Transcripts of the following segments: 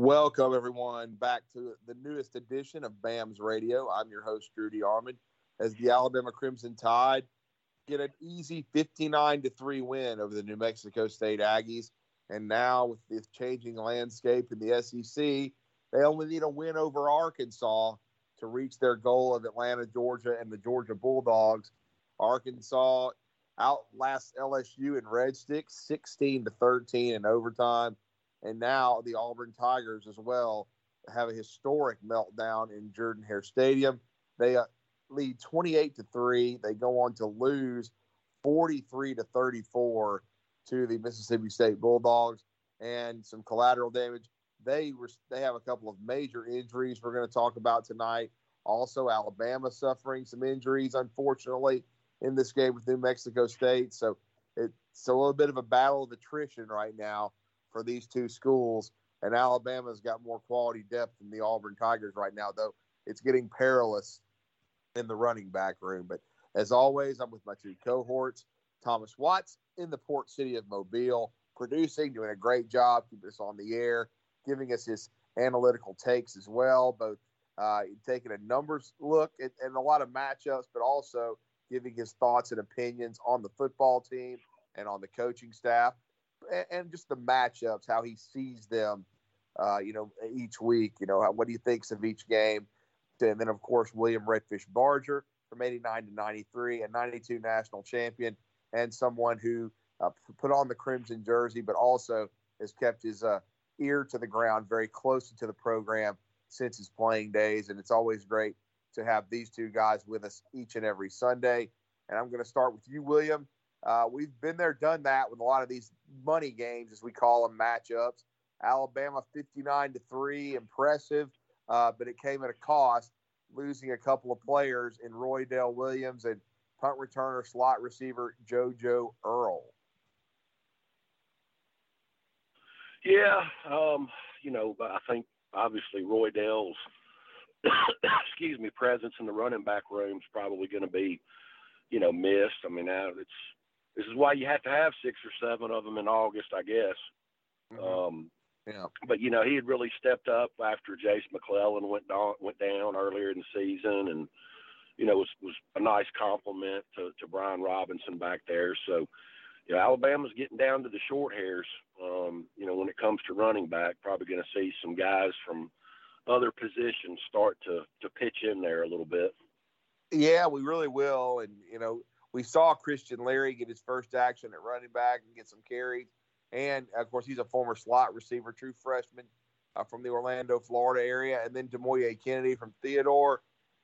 Welcome, everyone, back to the newest edition of BAMS Radio. I'm your host, Drew DeArmond. As the Alabama Crimson Tide get an easy 59 to 3 win over the New Mexico State Aggies. And now, with the changing landscape in the SEC, they only need a win over Arkansas to reach their goal of Atlanta, Georgia, and the Georgia Bulldogs. Arkansas outlast LSU in Red Sticks 16 to 13 in overtime. And now the Auburn Tigers as well have a historic meltdown in Jordan Hare Stadium. They uh, lead 28 to 3. They go on to lose 43 to 34 to the Mississippi State Bulldogs and some collateral damage. They were, they have a couple of major injuries we're going to talk about tonight. Also, Alabama suffering some injuries, unfortunately, in this game with New Mexico State. So it's a little bit of a battle of attrition right now for these two schools. And Alabama's got more quality depth than the Auburn Tigers right now, though it's getting perilous in the running back room. But as always, I'm with my two cohorts, Thomas Watts in the port city of Mobile, producing, doing a great job keeping us on the air, giving us his analytical takes as well, both uh, taking a numbers look and a lot of matchups, but also giving his thoughts and opinions on the football team and on the coaching staff and just the matchups, how he sees them, uh, you know, each week. You know, what he thinks of each game. And then, of course, William Redfish Barger from 89 to 93, a 92 national champion, and someone who uh, put on the crimson jersey, but also has kept his uh, ear to the ground very close to the program since his playing days. And it's always great to have these two guys with us each and every Sunday. And I'm going to start with you, William. Uh, we've been there, done that with a lot of these money games, as we call them, matchups. Alabama 59 to three, impressive, uh, but it came at a cost, losing a couple of players in Roydell Williams and punt returner slot receiver JoJo Earle. Yeah, um, you know, I think obviously Roydell's excuse me presence in the running back room is probably going to be, you know, missed. I mean, it's this is why you have to have six or seven of them in August, I guess. Mm-hmm. Um, yeah. But you know, he had really stepped up after Jase McClellan went down went down earlier in the season, and you know was was a nice compliment to to Brian Robinson back there. So, you know, Alabama's getting down to the short hairs. Um, you know, when it comes to running back, probably going to see some guys from other positions start to to pitch in there a little bit. Yeah, we really will, and you know, we saw Christian Leary get his first action at running back and get some carries. And of course, he's a former slot receiver, true freshman uh, from the Orlando, Florida area. And then Demouy Kennedy from Theodore.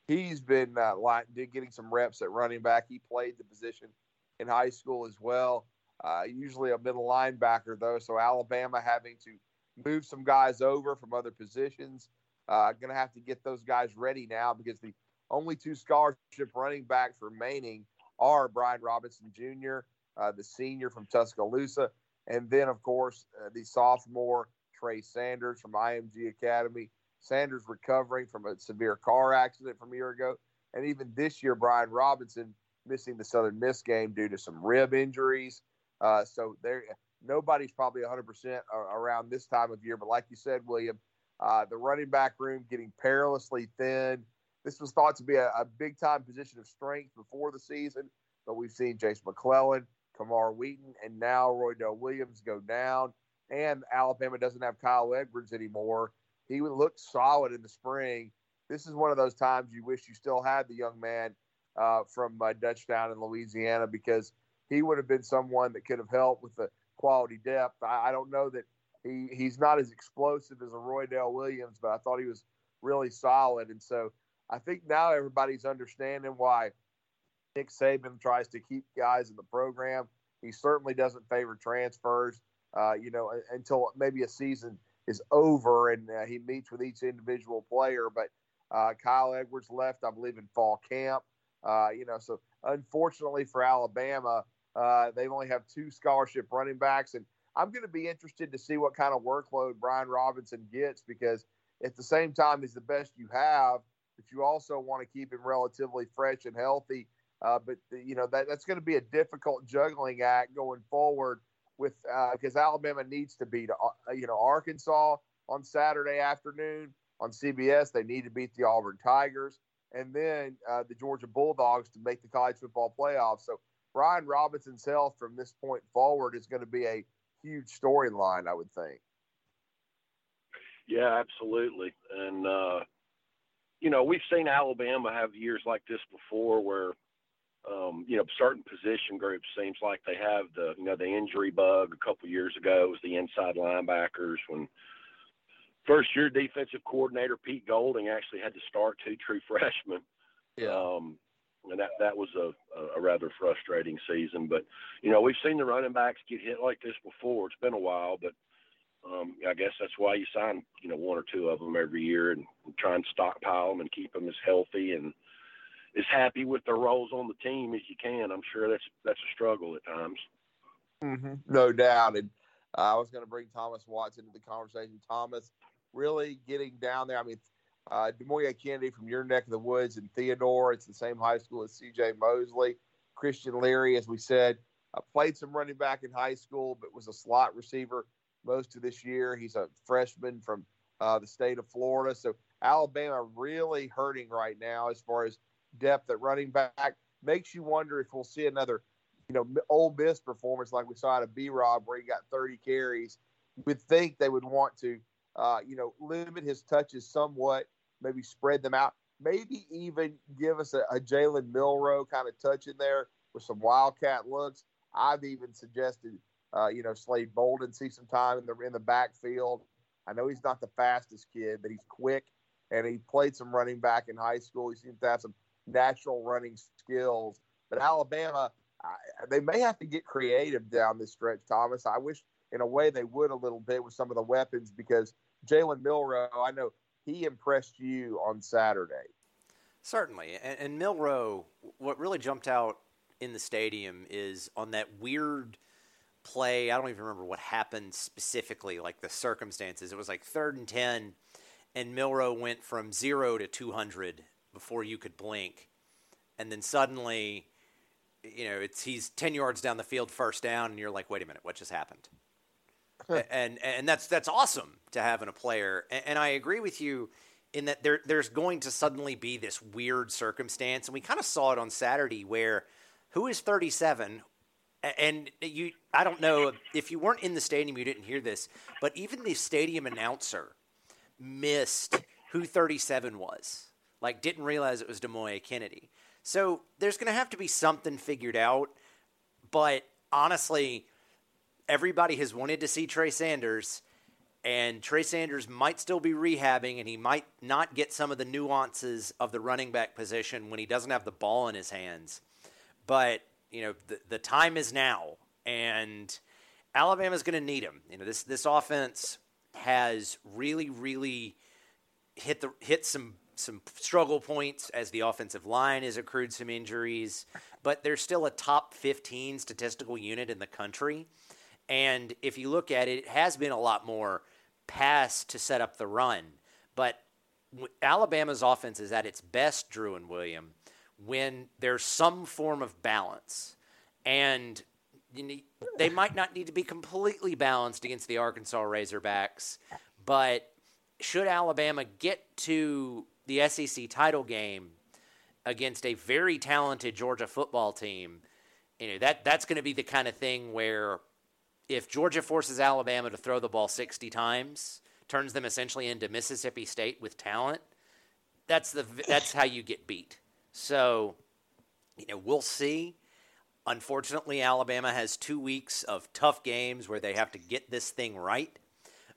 He's been uh, getting some reps at running back. He played the position in high school as well. Uh, usually a middle linebacker, though. So Alabama having to move some guys over from other positions. Uh, going to have to get those guys ready now because the only two scholarship running backs remaining are Brian Robinson Jr., uh, the senior from Tuscaloosa, and then, of course, uh, the sophomore Trey Sanders from IMG Academy. Sanders recovering from a severe car accident from a year ago. And even this year, Brian Robinson missing the Southern Miss game due to some rib injuries. Uh, so there, nobody's probably 100% around this time of year. But like you said, William, uh, the running back room getting perilously thin. This was thought to be a, a big time position of strength before the season, but we've seen Jase McClellan, Camar Wheaton, and now Roydell Williams go down. And Alabama doesn't have Kyle Edwards anymore. He looked solid in the spring. This is one of those times you wish you still had the young man uh, from uh, Dutchtown in Louisiana because he would have been someone that could have helped with the quality depth. I, I don't know that he, he's not as explosive as a Roydell Williams, but I thought he was really solid. And so I think now everybody's understanding why Nick Saban tries to keep guys in the program. He certainly doesn't favor transfers, uh, you know, until maybe a season is over, and uh, he meets with each individual player. But uh, Kyle Edwards left, I believe, in fall camp. Uh, you know, so unfortunately for Alabama, uh, they only have two scholarship running backs, and I'm going to be interested to see what kind of workload Brian Robinson gets because at the same time he's the best you have, but you also want to keep him relatively fresh and healthy. Uh, but you know that that's going to be a difficult juggling act going forward with because uh, Alabama needs to beat uh, you know Arkansas on Saturday afternoon on CBS. They need to beat the Auburn Tigers and then uh, the Georgia Bulldogs to make the college football playoffs. So Brian Robinson's health from this point forward is going to be a huge storyline, I would think. Yeah, absolutely. And, uh, you know, we've seen Alabama have years like this before where, um, you know, certain position groups seems like they have the, you know, the injury bug a couple years ago. It was the inside linebackers when first year defensive coordinator Pete Golding actually had to start two true freshmen. Yeah. Um, and that that was a, a rather frustrating season. But you know, we've seen the running backs get hit like this before. It's been a while, but um, I guess that's why you sign you know one or two of them every year and, and try and stockpile them and keep them as healthy and as happy with their roles on the team as you can. I'm sure that's that's a struggle at times. Mm-hmm. No doubt. And uh, I was going to bring Thomas Watts into the conversation. Thomas really getting down there. I mean, uh, Demouy Kennedy from your neck of the woods and Theodore. It's the same high school as C.J. Mosley. Christian Leary, as we said, uh, played some running back in high school, but was a slot receiver most of this year. He's a freshman from uh, the state of Florida. So Alabama really hurting right now as far as depth at running back. Makes you wonder if we'll see another, you know, Ole Miss performance like we saw out of B. Rob, where he got 30 carries. We would think they would want to, uh, you know, limit his touches somewhat maybe spread them out, maybe even give us a, a Jalen Milroe kind of touch in there with some wildcat looks. I've even suggested, uh, you know, Slade Bolden see some time in the in the backfield. I know he's not the fastest kid, but he's quick, and he played some running back in high school. He seems to have some natural running skills. But Alabama, I, they may have to get creative down this stretch, Thomas. I wish, in a way, they would a little bit with some of the weapons because Jalen Milroe, I know he impressed you on Saturday. Certainly. And, and Milroe, what really jumped out in the stadium is on that weird play. I don't even remember what happened specifically, like the circumstances. It was like third and 10, and Milroe went from zero to 200 before you could blink. And then suddenly, you know, it's he's 10 yards down the field, first down, and you're like, wait a minute, what just happened? and and that's that's awesome to have in a player. And, and, I agree with you in that there there's going to suddenly be this weird circumstance, and we kind of saw it on Saturday where who is 37. And you, I don't know if you weren't in the stadium, you didn't hear this, but even the stadium announcer missed who 37 was. Like, didn't realize it was Demouy Kennedy. So there's going to have to be something figured out. But honestly, everybody has wanted to see Trey Sanders, and Trey Sanders might still be rehabbing, and he might not get some of the nuances of the running back position when he doesn't have the ball in his hands. But you know, the the time is now, and Alabama's going to need him. You know, this this offense has really, really hit the hit some some struggle points as the offensive line has accrued some injuries, but they're still a top 15 statistical unit in the country. And if you look at it, it has been a lot more pass to set up the run. But Alabama's offense is at its best, Drew and William, when there's some form of balance. And they might not need to be completely balanced against the Arkansas Razorbacks, but should Alabama get to the SEC title game against a very talented Georgia football team, you know that that's going to be the kind of thing where if Georgia forces Alabama to throw the ball 60 times, turns them essentially into Mississippi State with talent, that's the that's how you get beat. So, you know, we'll see. Unfortunately, Alabama has 2 weeks of tough games where they have to get this thing right.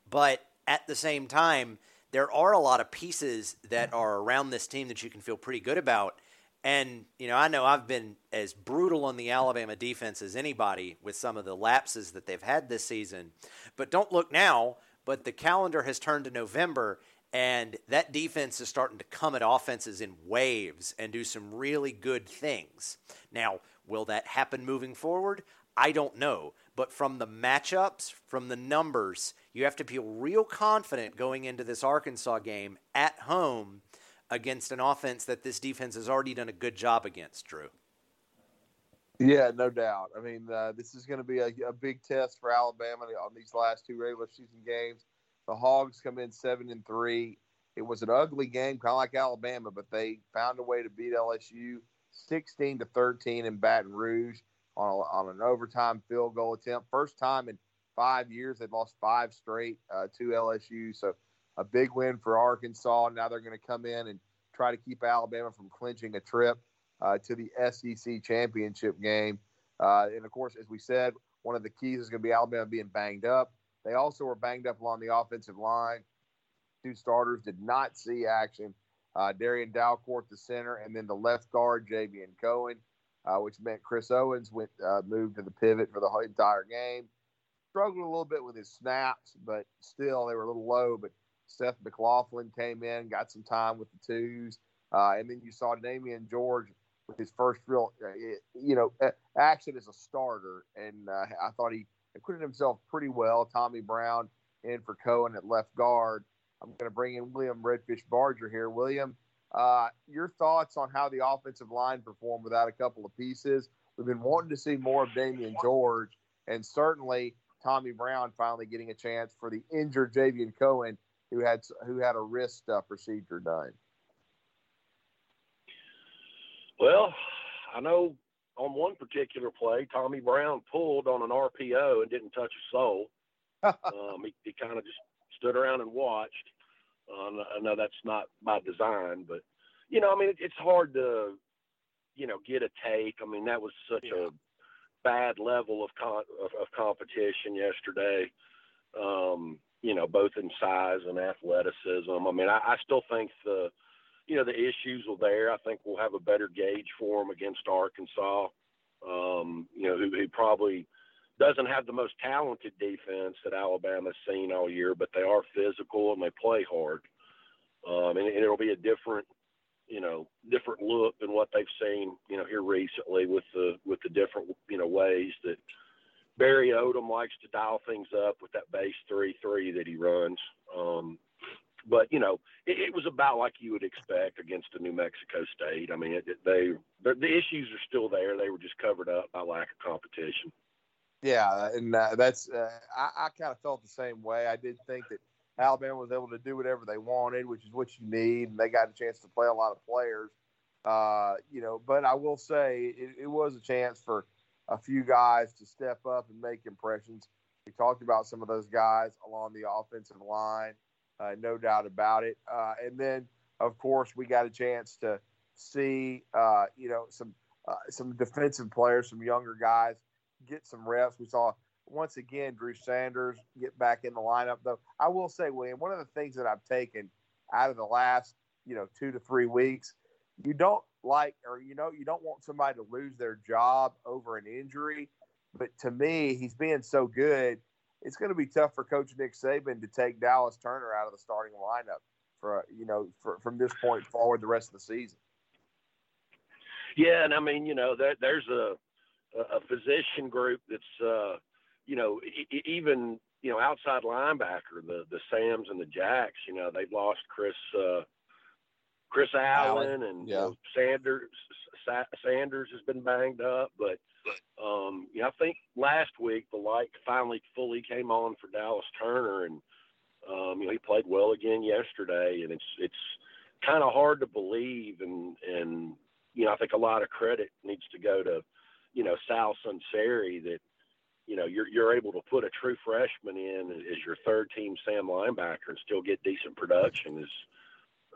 But at the same time, there are a lot of pieces that mm-hmm. are around this team that you can feel pretty good about. And, you know, I know I've been as brutal on the Alabama defense as anybody with some of the lapses that they've had this season. But don't look now but the calendar has turned to November, and that defense is starting to come at offenses in waves and do some really good things. Now, will that happen moving forward? I don't know. But from the matchups, from the numbers, you have to feel real confident going into this Arkansas game at home against an offense that this defense has already done a good job against, Drew. Yeah, no doubt. I mean, uh, this is going to be a, a, big test for Alabama on these last two regular season games. The Hogs come in seven and three. It was an ugly game, kind of like Alabama, but they found a way to beat LSU sixteen to thirteen in Baton Rouge on, a, on an overtime field goal attempt. First time in five years they've lost five straight uh, to LSU. So a big win for Arkansas. Now they're going to come in and try to keep Alabama from clinching a trip uh, to the SEC championship game. Uh, and of course, as we said, one of the keys is going to be Alabama being banged up. They also were banged up along the offensive line. Two starters did not see action. Uh, Darrian Dalcourt, the center, and then the left guard, Javion Cohen, uh, which meant Chris Owens went uh, moved to the pivot for the whole entire game. Struggled a little bit with his snaps, but still they were a little low. But Seth McLaughlin came in, got some time with the twos, uh, and then you saw Damieon George with his first real, uh, you know, action as a starter, and uh, I thought he acquitted himself pretty well. Tommy Brown in for Cohen at left guard. I'm going to bring in William Redfish Barger here. William, uh, your thoughts on how the offensive line performed without a couple of pieces? We've been wanting to see more of Damieon George, and certainly Tommy Brown finally getting a chance for the injured Javion Cohen, who had who had a wrist uh, procedure done. Well, I know on one particular play, Tommy Brown pulled on an RPO and didn't touch a soul. um, he, he kind of just stood around and watched. Uh, I know that's not by design, but you know, I mean, it, it's hard to, you know, get a take. I mean, that was such yeah. a bad level of, con- of, of competition yesterday. Um, you know, both in size and athleticism. I mean, I, I still think the you know, the issues are there. I think we'll have a better gauge for them against Arkansas. Um, you know, who, who probably doesn't have the most talented defense that Alabama's seen all year, but they are physical and they play hard. Um, and, and it'll be a different, you know, different look than what they've seen, you know, here recently with the with the different, you know, ways that Barry Odom likes to dial things up with that base three three that he runs. Um, but you know, it, it, was about like you would expect against a New Mexico State. I mean, it, they the issues are still there. They were just covered up by lack of competition. Yeah, and uh, that's uh, I, I kind of felt the same way. I did think that Alabama was able to do whatever they wanted, which is what you need, and they got a chance to play a lot of players. Uh, you know, but I will say it, it was a chance for a few guys to step up and make impressions. We talked about some of those guys along the offensive line uh, no doubt about it. Uh, and then, of course, we got a chance to see, uh, you know, some uh, some defensive players, some younger guys get some reps. We saw once again Drew Sanders get back in the lineup. Though I will say, William, one of the things that I've taken out of the last, you know, two to three weeks, you don't like, or you know, you don't want somebody to lose their job over an injury. But to me, he's being so good it's going to be tough for Coach Nick Saban to take Dallas Turner out of the starting lineup for you know for, from this point forward the rest of the season. Yeah, and I mean you know there, there's a a physician group that's uh, you know even you know outside linebacker the the Sams and the Jacks you know they've lost Chris uh, Chris Allen, Allen. and yeah. you know, Sanders Sanders has been banged up, but um, yeah, I think last week the light finally fully came on for Dallas Turner, and um, you know he played well again yesterday, and it's it's kind of hard to believe, and and you know I think a lot of credit needs to go to you know Sal Sunseri that you know you're you're able to put a true freshman in as your third team Sam linebacker and still get decent production is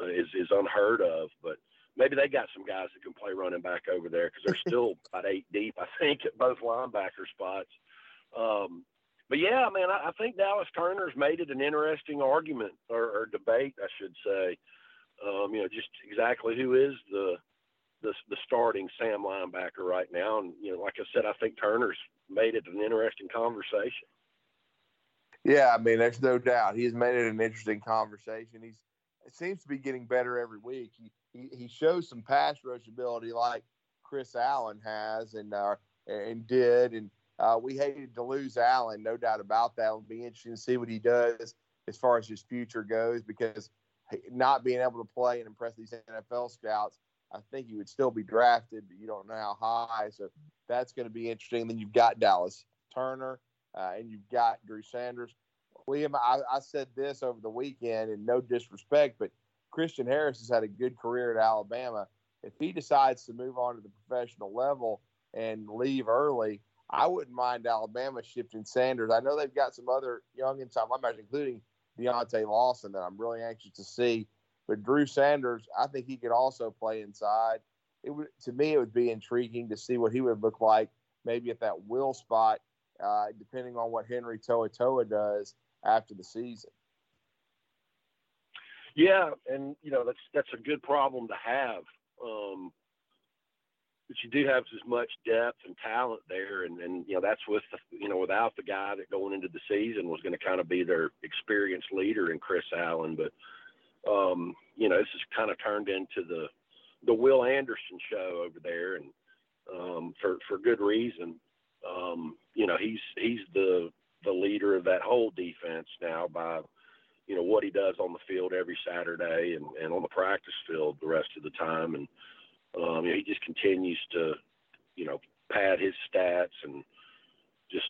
is is unheard of, but maybe they got some guys that can play running back over there because they're still about eight deep, I think, at both linebacker spots. Um, but yeah, man, I, I think Dallas Turner's made it an interesting argument or, or debate, I should say. Um, you know, just exactly who is the, the the starting Sam linebacker right now, and you know, like I said, I think Turner's made it an interesting conversation. Yeah, I mean, there's no doubt he's made it an interesting conversation. He's it seems to be getting better every week. He he, he shows some pass rush ability like Chris Allen has and uh, and did, and uh, we hated to lose Allen, no doubt about that. It'll be interesting to see what he does as far as his future goes because not being able to play and impress these NFL scouts, I think he would still be drafted, but you don't know how high. So that's going to be interesting. Then you've got Dallas Turner uh, and you've got Drew Sanders. William, I, I said this over the weekend, and no disrespect, but Christian Harris has had a good career at Alabama. If he decides to move on to the professional level and leave early, I wouldn't mind Alabama shifting Sanders. I know they've got some other young inside linebackers, including Deontae Lawson, that I'm really anxious to see. But Drew Sanders, I think he could also play inside. It would, to me, it would be intriguing to see what he would look like, maybe at that will spot, uh, depending on what Henry To'oTo'o does after the season. Yeah, and you know that's that's a good problem to have. Um, but you do have as much depth and talent there, and, and you know that's with the, you know without the guy that going into the season was going to kind of be their experienced leader in Chris Allen, but um, you know this has kind of turned into the the Will Anderson show over there, and um, for for good reason. Um, you know he's he's the the leader of that whole defense now by you know what he does on the field every Saturday and, and on the practice field the rest of the time and um, you know, he just continues to you know pad his stats and just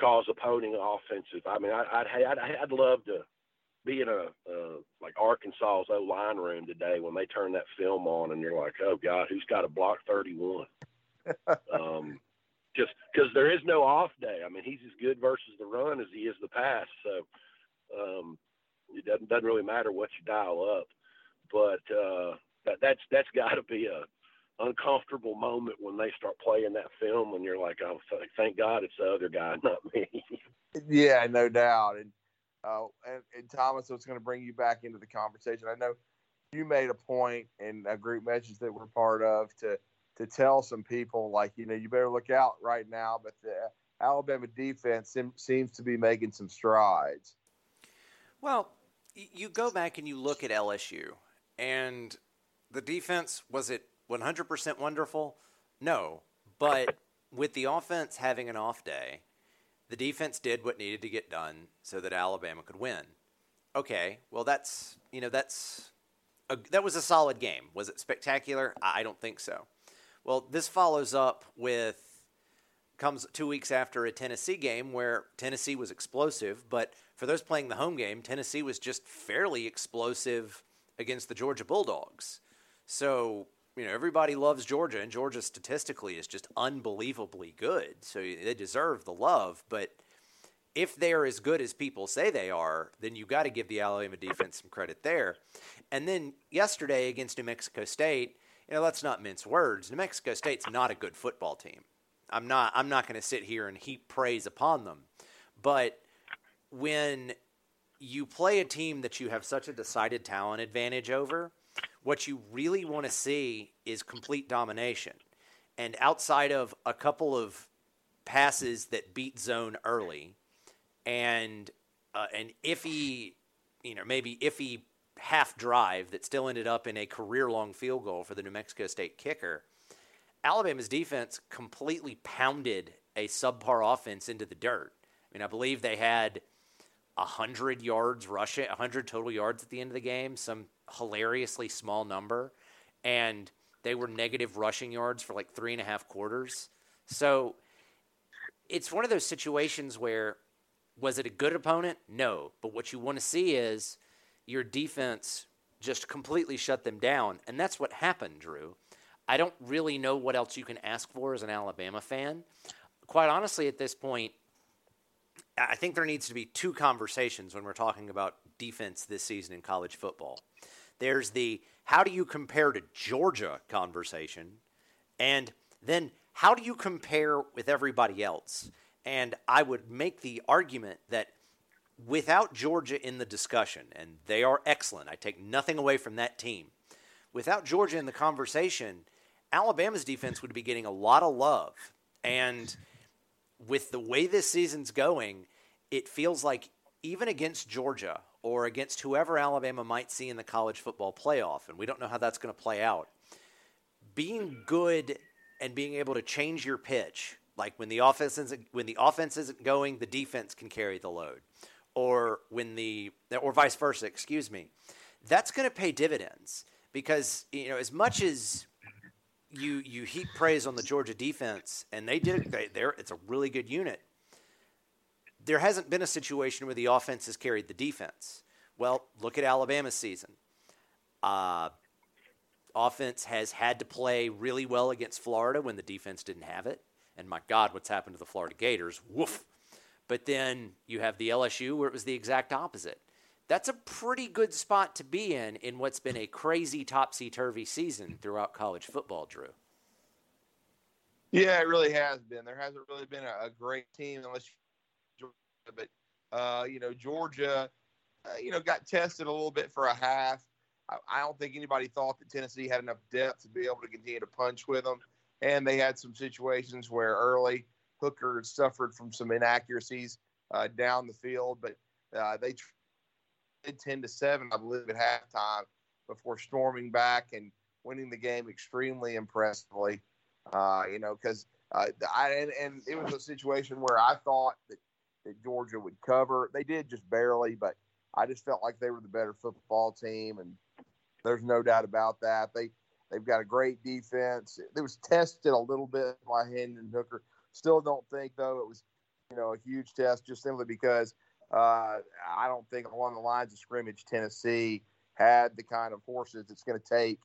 cause opposing offensive. I mean, I, I'd, I'd I'd love to be in a uh, like Arkansas's O line room today when they turn that film on and you're like, oh God, who's got a block 31? um, just because there is no off day. I mean, he's as good versus the run as he is the pass. So um, it doesn't doesn't really matter what you dial up. But uh, that that's that's got to be a uncomfortable moment when they start playing that film and you're like, oh, thank God it's the other guy, not me. yeah, no doubt. And uh, and, and Thomas, was going to bring you back into the conversation. I know you made a point in a group message that we're part of to to tell some people like you know you better look out right now but the alabama defense sim- seems to be making some strides well you go back and you look at lsu and the defense was it 100% wonderful? No but with the offense having an off day the defense did what needed to get done so that alabama could win. Okay well that's you know that's a, that was a solid game. Was it spectacular? I don't think so. Well, this follows up with comes two weeks after a Tennessee game where Tennessee was explosive, but for those playing the home game, Tennessee was just fairly explosive against the Georgia Bulldogs. So, you know, everybody loves Georgia, and Georgia statistically is just unbelievably good. So they deserve the love. But if they're as good as people say they are, then you got to give the Alabama defense some credit there. And then yesterday against New Mexico State, you know, let's not mince words. New Mexico State's not a good football team. I'm not. I'm not going to sit here and heap praise upon them, but when you play a team that you have such a decided talent advantage over, what you really want to see is complete domination. And outside of a couple of passes that beat zone early, and uh, an iffy, you know, maybe iffy half drive that still ended up in a career long field goal for the New Mexico State kicker. Alabama's defense completely pounded a subpar offense into the dirt. I mean, I believe they had 100 yards rushing, 100 total yards at the end of the game, some hilariously small number. And they were negative rushing yards for like three and a half quarters. So it's one of those situations where was it a good opponent? No. But what you want to see is your defense just completely shut them down. And that's what happened, Drew. I don't really know what else you can ask for as an Alabama fan. Quite honestly, at this point, I think there needs to be two conversations when we're talking about defense this season in college football. There's the how do you compare to Georgia conversation, and then how do you compare with everybody else? And I would make the argument that without Georgia in the discussion, and they are excellent, I take nothing away from that team. Without Georgia in the conversation, Alabama's defense would be getting a lot of love. And with the way this season's going, it feels like even against Georgia or against whoever Alabama might see in the college football playoff, and we don't know how that's going to play out, being good and being able to change your pitch, like when the offense isn't, when the offense isn't going, the defense can carry the load, or when the or vice versa. Excuse me. That's going to pay dividends because you know as much as you you heap praise on the Georgia defense, and they did it. They, it's a really good unit. There hasn't been a situation where the offense has carried the defense. Well, look at Alabama's season. Uh, offense has had to play really well against Florida when the defense didn't have it. And my God, what's happened to the Florida Gators? Woof. But then you have the LSU where it was the exact opposite. That's a pretty good spot to be in in what's been a crazy topsy turvy season throughout college football, Drew. Yeah, it really has been. There hasn't really been a, a great team unless you, but uh, you know Georgia, uh, you know got tested a little bit for a half. I, I don't think anybody thought that Tennessee had enough depth to be able to continue to punch with them, and they had some situations where early Hooker suffered from some inaccuracies uh, down the field, but uh, they ten to seven, I believe, at halftime before storming back and winning the game extremely impressively. Uh, you know, because uh, I and, and, it was a situation where I thought that, that Georgia would cover. They did just barely, but I just felt like they were the better football team, and there's no doubt about that. They they've got a great defense. It was tested a little bit by Hendon Hooker. Still don't think though it was you know a huge test just simply because uh, I don't think along the lines of scrimmage, Tennessee had the kind of horses it's going to take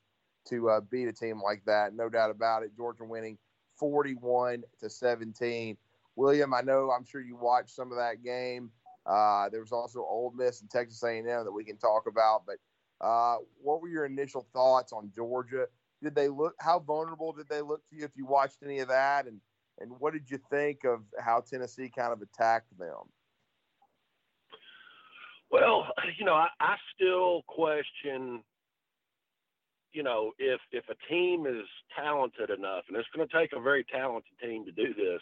to uh, beat a team like that. No doubt about it. Georgia winning 41 to 17. William, I know I'm sure you watched some of that game. Uh, there was also Ole Miss and Texas A&M that we can talk about. But uh, what were your initial thoughts on Georgia? Did they look? How vulnerable did they look to you if you watched any of that? And and what did you think of how Tennessee kind of attacked them? Well, you know, I, I still question, you know, if if a team is talented enough, and it's going to take a very talented team to do this,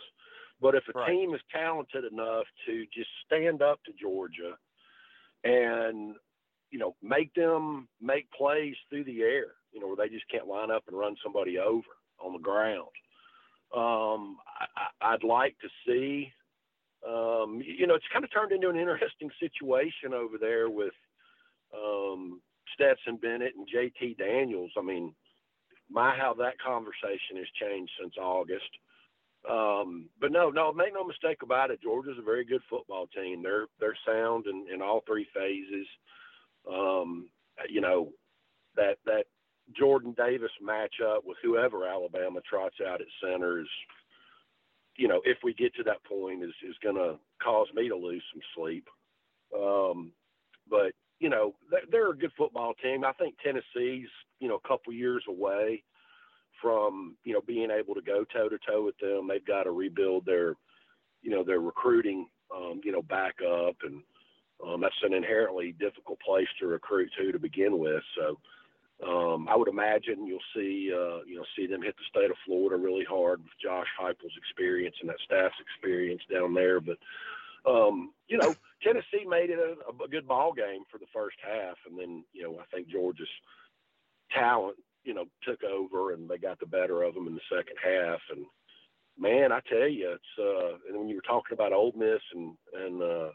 but if a right. team is talented enough to just stand up to Georgia and you know make them make plays through the air, you know, where they just can't line up and run somebody over on the ground. Um, I, I'd like to see um, you know, it's kind of turned into an interesting situation over there with um, Stetson Bennett and JT Daniels. I mean, my how that conversation has changed since August. Um, but no, no, make no mistake about it. Georgia's a very good football team. They're they're sound in, in all three phases. Um, you know that that Jordan Davis matchup with whoever Alabama trots out at center is you know, if we get to that point, is is going to cause me to lose some sleep. Um, but you know, they're, a good football team. I think Tennessee's you know a couple years away from you know being able to go toe to toe with them. They've got to rebuild their you know their recruiting um, you know back up, and um, that's an inherently difficult place to recruit to to begin with. So um, I would imagine you'll see, uh, you know, see them hit the state of Florida really hard with Josh Heupel's experience and that staff's experience down there. But, um, you know, Tennessee made it a, a good ball game for the first half, and then, you know, I think Georgia's talent, you know, took over and they got the better of them in the second half. And man, I tell you, it's uh, and when you were talking about Ole Miss and and uh,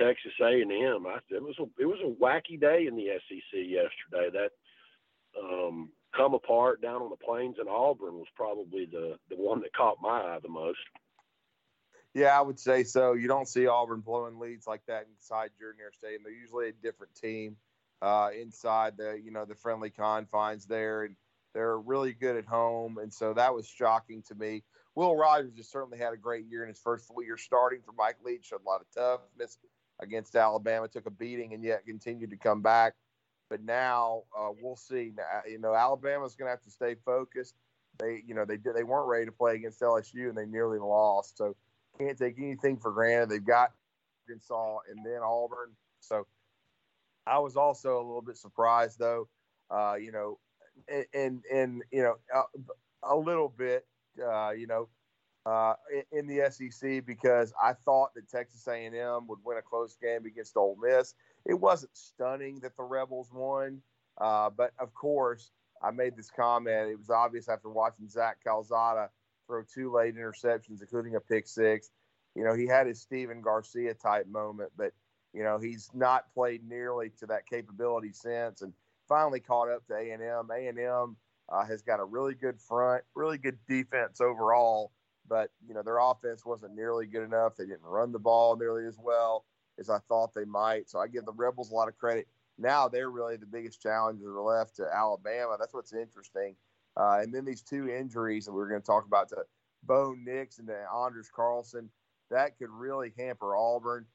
Texas A and M, it was a it was a wacky day in the SEC yesterday. That um, come apart down on the plains in Auburn was probably the the one that caught my eye the most. Yeah, I would say so. You don't see Auburn blowing leads like that inside Jordan-Hare Stadium. They're usually a different team uh, inside the you know the friendly confines there, and they're really good at home. And so that was shocking to me. Will Rogers has certainly had a great year in his first full year starting for Mike Leach. Showed a lot of toughness against Alabama, took a beating, and yet continued to come back. But now uh, we'll see. Now, you know, Alabama's going to have to stay focused. They, you know, they they weren't ready to play against LSU and they nearly lost. So can't take anything for granted. They've got Arkansas and then Auburn. So I was also a little bit surprised, though. Uh, you know, and and, you know, a, a little bit. Uh, you know, uh, in the SEC because I thought that Texas A&M would win a close game against Ole Miss. It wasn't stunning that the Rebels won, uh, but of course, I made this comment. It was obvious after watching Zach Calzada throw two late interceptions, including a pick six. You know, he had his Stephen Garcia type moment, but you know he's not played nearly to that capability since, and finally caught up to A&M. A&M uh, has got a really good front, really good defense overall but you know their offense wasn't nearly good enough. They didn't run the ball nearly as well as I thought they might. So I give the Rebels a lot of credit. Now they're really the biggest challengers left to Alabama. That's what's interesting. Uh, and then these two injuries that we are going to talk about to Bo Nix and to Anders Carlson, that could really hamper Auburn.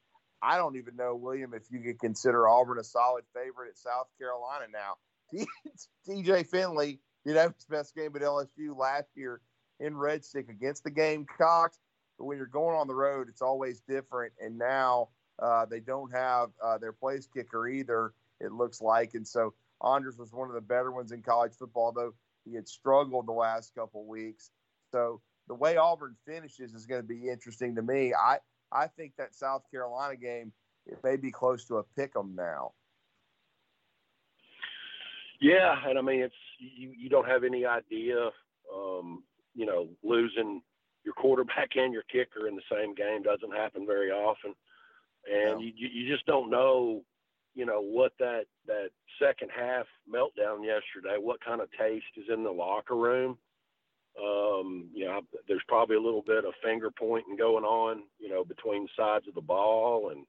I don't even know, William, if you could consider Auburn a solid favorite at South Carolina now. TJ Finley did have his best game at LSU last year in Red Stick against the Gamecocks. But when you're going on the road, it's always different. And now uh, they don't have uh, their place kicker either, it looks like. And so Anders was one of the better ones in college football, though he had struggled the last couple weeks. So the way Auburn finishes is going to be interesting to me. I, I think that South Carolina game it may be close to a pick 'em now. Yeah, and I mean it's you. You don't have any idea um, you know, losing your quarterback and your kicker in the same game doesn't happen very often. And no. you, you just don't know, you know, what that, that second half meltdown yesterday, what kind of taste is in the locker room. Um, you know, there's probably a little bit of finger pointing going on, you know, between sides of the ball. And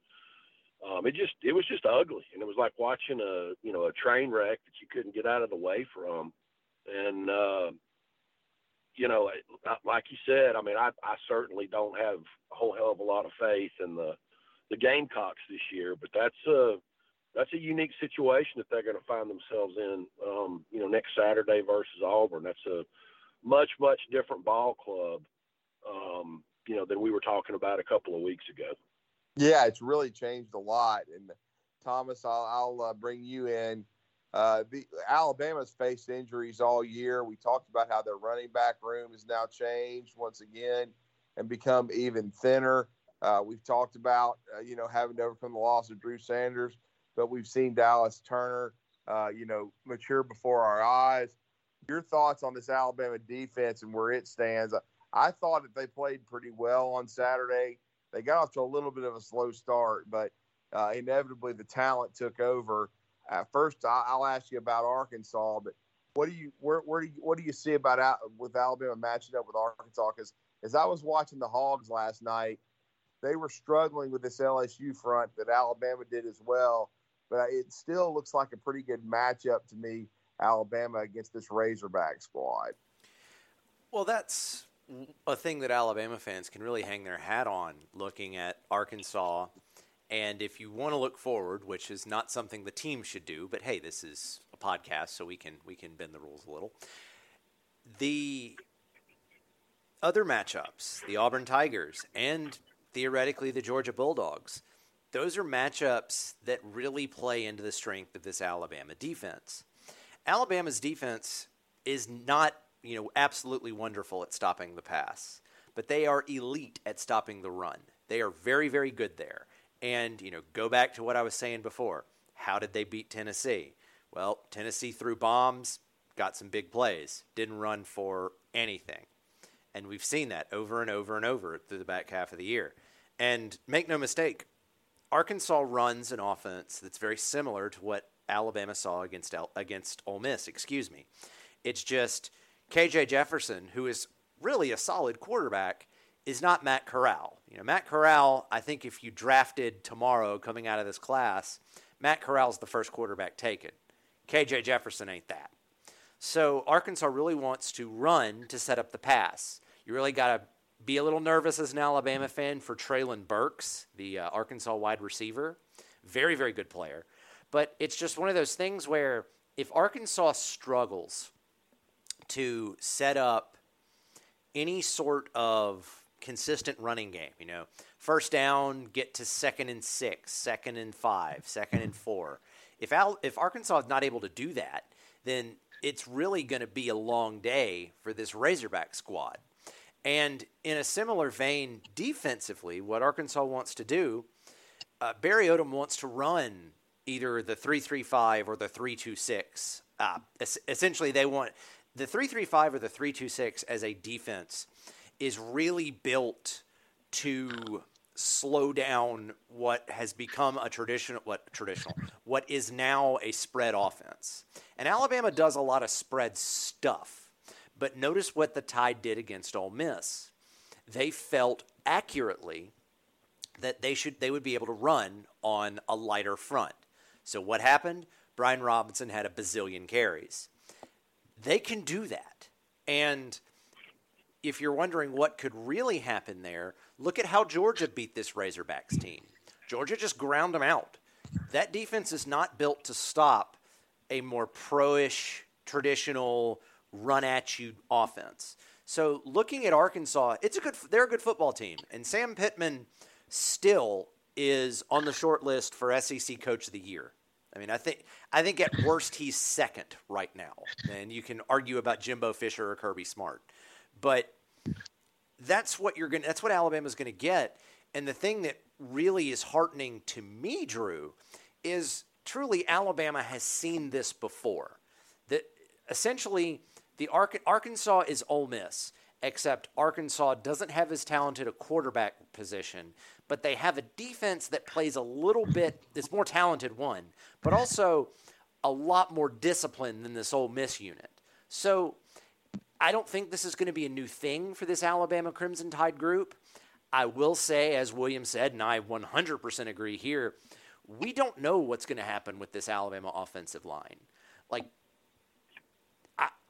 um, it just, it was just ugly. And it was like watching a, you know, a train wreck that you couldn't get out of the way from. And, uh, you know, like you said, I mean, I, I certainly don't have a whole hell of a lot of faith in the the Gamecocks this year, but that's a that's a unique situation that they're going to find themselves in. Um, you know, next Saturday versus Auburn. That's a much much different ball club. Um, you know, than we were talking about a couple of weeks ago. Yeah, it's really changed a lot. And Thomas, I'll, I'll uh, bring you in. Uh, the Alabama's faced injuries all year. We talked about how their running back room has now changed once again and become even thinner. Uh, we've talked about uh, you know having to overcome the loss of Drew Sanders, but we've seen Dallas Turner uh, you know mature before our eyes. Your thoughts on this Alabama defense and where it stands? I thought that they played pretty well on Saturday. They got off to a little bit of a slow start, but uh, inevitably the talent took over first, I'll ask you about Arkansas, but what do you where, where do you, what do you see about with Alabama matching up with Arkansas? Because as I was watching the Hogs last night, they were struggling with this LSU front that Alabama did as well. But it still looks like a pretty good matchup to me, Alabama against this Razorback squad. Well, that's a thing that Alabama fans can really hang their hat on looking at Arkansas and if you want to look forward, which is not something the team should do, but hey, this is a podcast, so we can we can bend the rules a little. The other matchups, the Auburn Tigers and theoretically the Georgia Bulldogs, those are matchups that really play into the strength of this Alabama defense. Alabama's defense is not, you know, absolutely wonderful at stopping the pass, but they are elite at stopping the run. They are very, very good there. And, you know, go back to what I was saying before. How did they beat Tennessee? Well, Tennessee threw bombs, got some big plays, didn't run for anything. And we've seen that over and over and over through the back half of the year. And make no mistake, Arkansas runs an offense that's very similar to what Alabama saw against against Ole Miss, excuse me. It's just KJ Jefferson, who is really a solid quarterback, is not Matt Corral. You know, Matt Corral, I think if you drafted tomorrow coming out of this class, Matt Corral's the first quarterback taken. KJ Jefferson ain't that. So Arkansas really wants to run to set up the pass. You really got to be a little nervous as an Alabama fan for Treylon Burks, the uh, Arkansas wide receiver. Very, very good player. But it's just one of those things where if Arkansas struggles to set up any sort of consistent running game. You know, first down, get to second and six, second and five, second and four. If Al, if Arkansas is not able to do that, then it's really going to be a long day for this Razorback squad. And in a similar vein, defensively, what Arkansas wants to do, uh, Barry Odom wants to run either the 335 or the 326. Uh, es- essentially, they want the 335 or the 326 as a defense is really built to slow down what has become a traditional what traditional what is now a spread offense. And Alabama does a lot of spread stuff. But notice what the Tide did against Ole Miss. They felt accurately that they should they would be able to run on a lighter front. So what happened? Brian Robinson had a bazillion carries. They can do that. And if you're wondering what could really happen there, look at how Georgia beat this Razorbacks team. Georgia just ground them out. That defense is not built to stop a more pro-ish, traditional run at you offense. So looking at Arkansas, it's a good they're a good football team, and Sam Pittman still is on the short list for SEC Coach of the Year. I mean, I think I think at worst he's second right now, and you can argue about Jimbo Fisher or Kirby Smart, but that's what you're going. That's what Alabama's going to get. And the thing that really is heartening to me, Drew, is truly Alabama has seen this before. That essentially the Arkansas is Ole Miss, except Arkansas doesn't have as talented a quarterback position, but they have a defense that plays a little bit. It's more talented one, but also a lot more disciplined than this Ole Miss unit. So I don't think this is going to be a new thing for this Alabama Crimson Tide group. I will say, as William said, and I 100% agree here, we don't know what's going to happen with this Alabama offensive line. Like,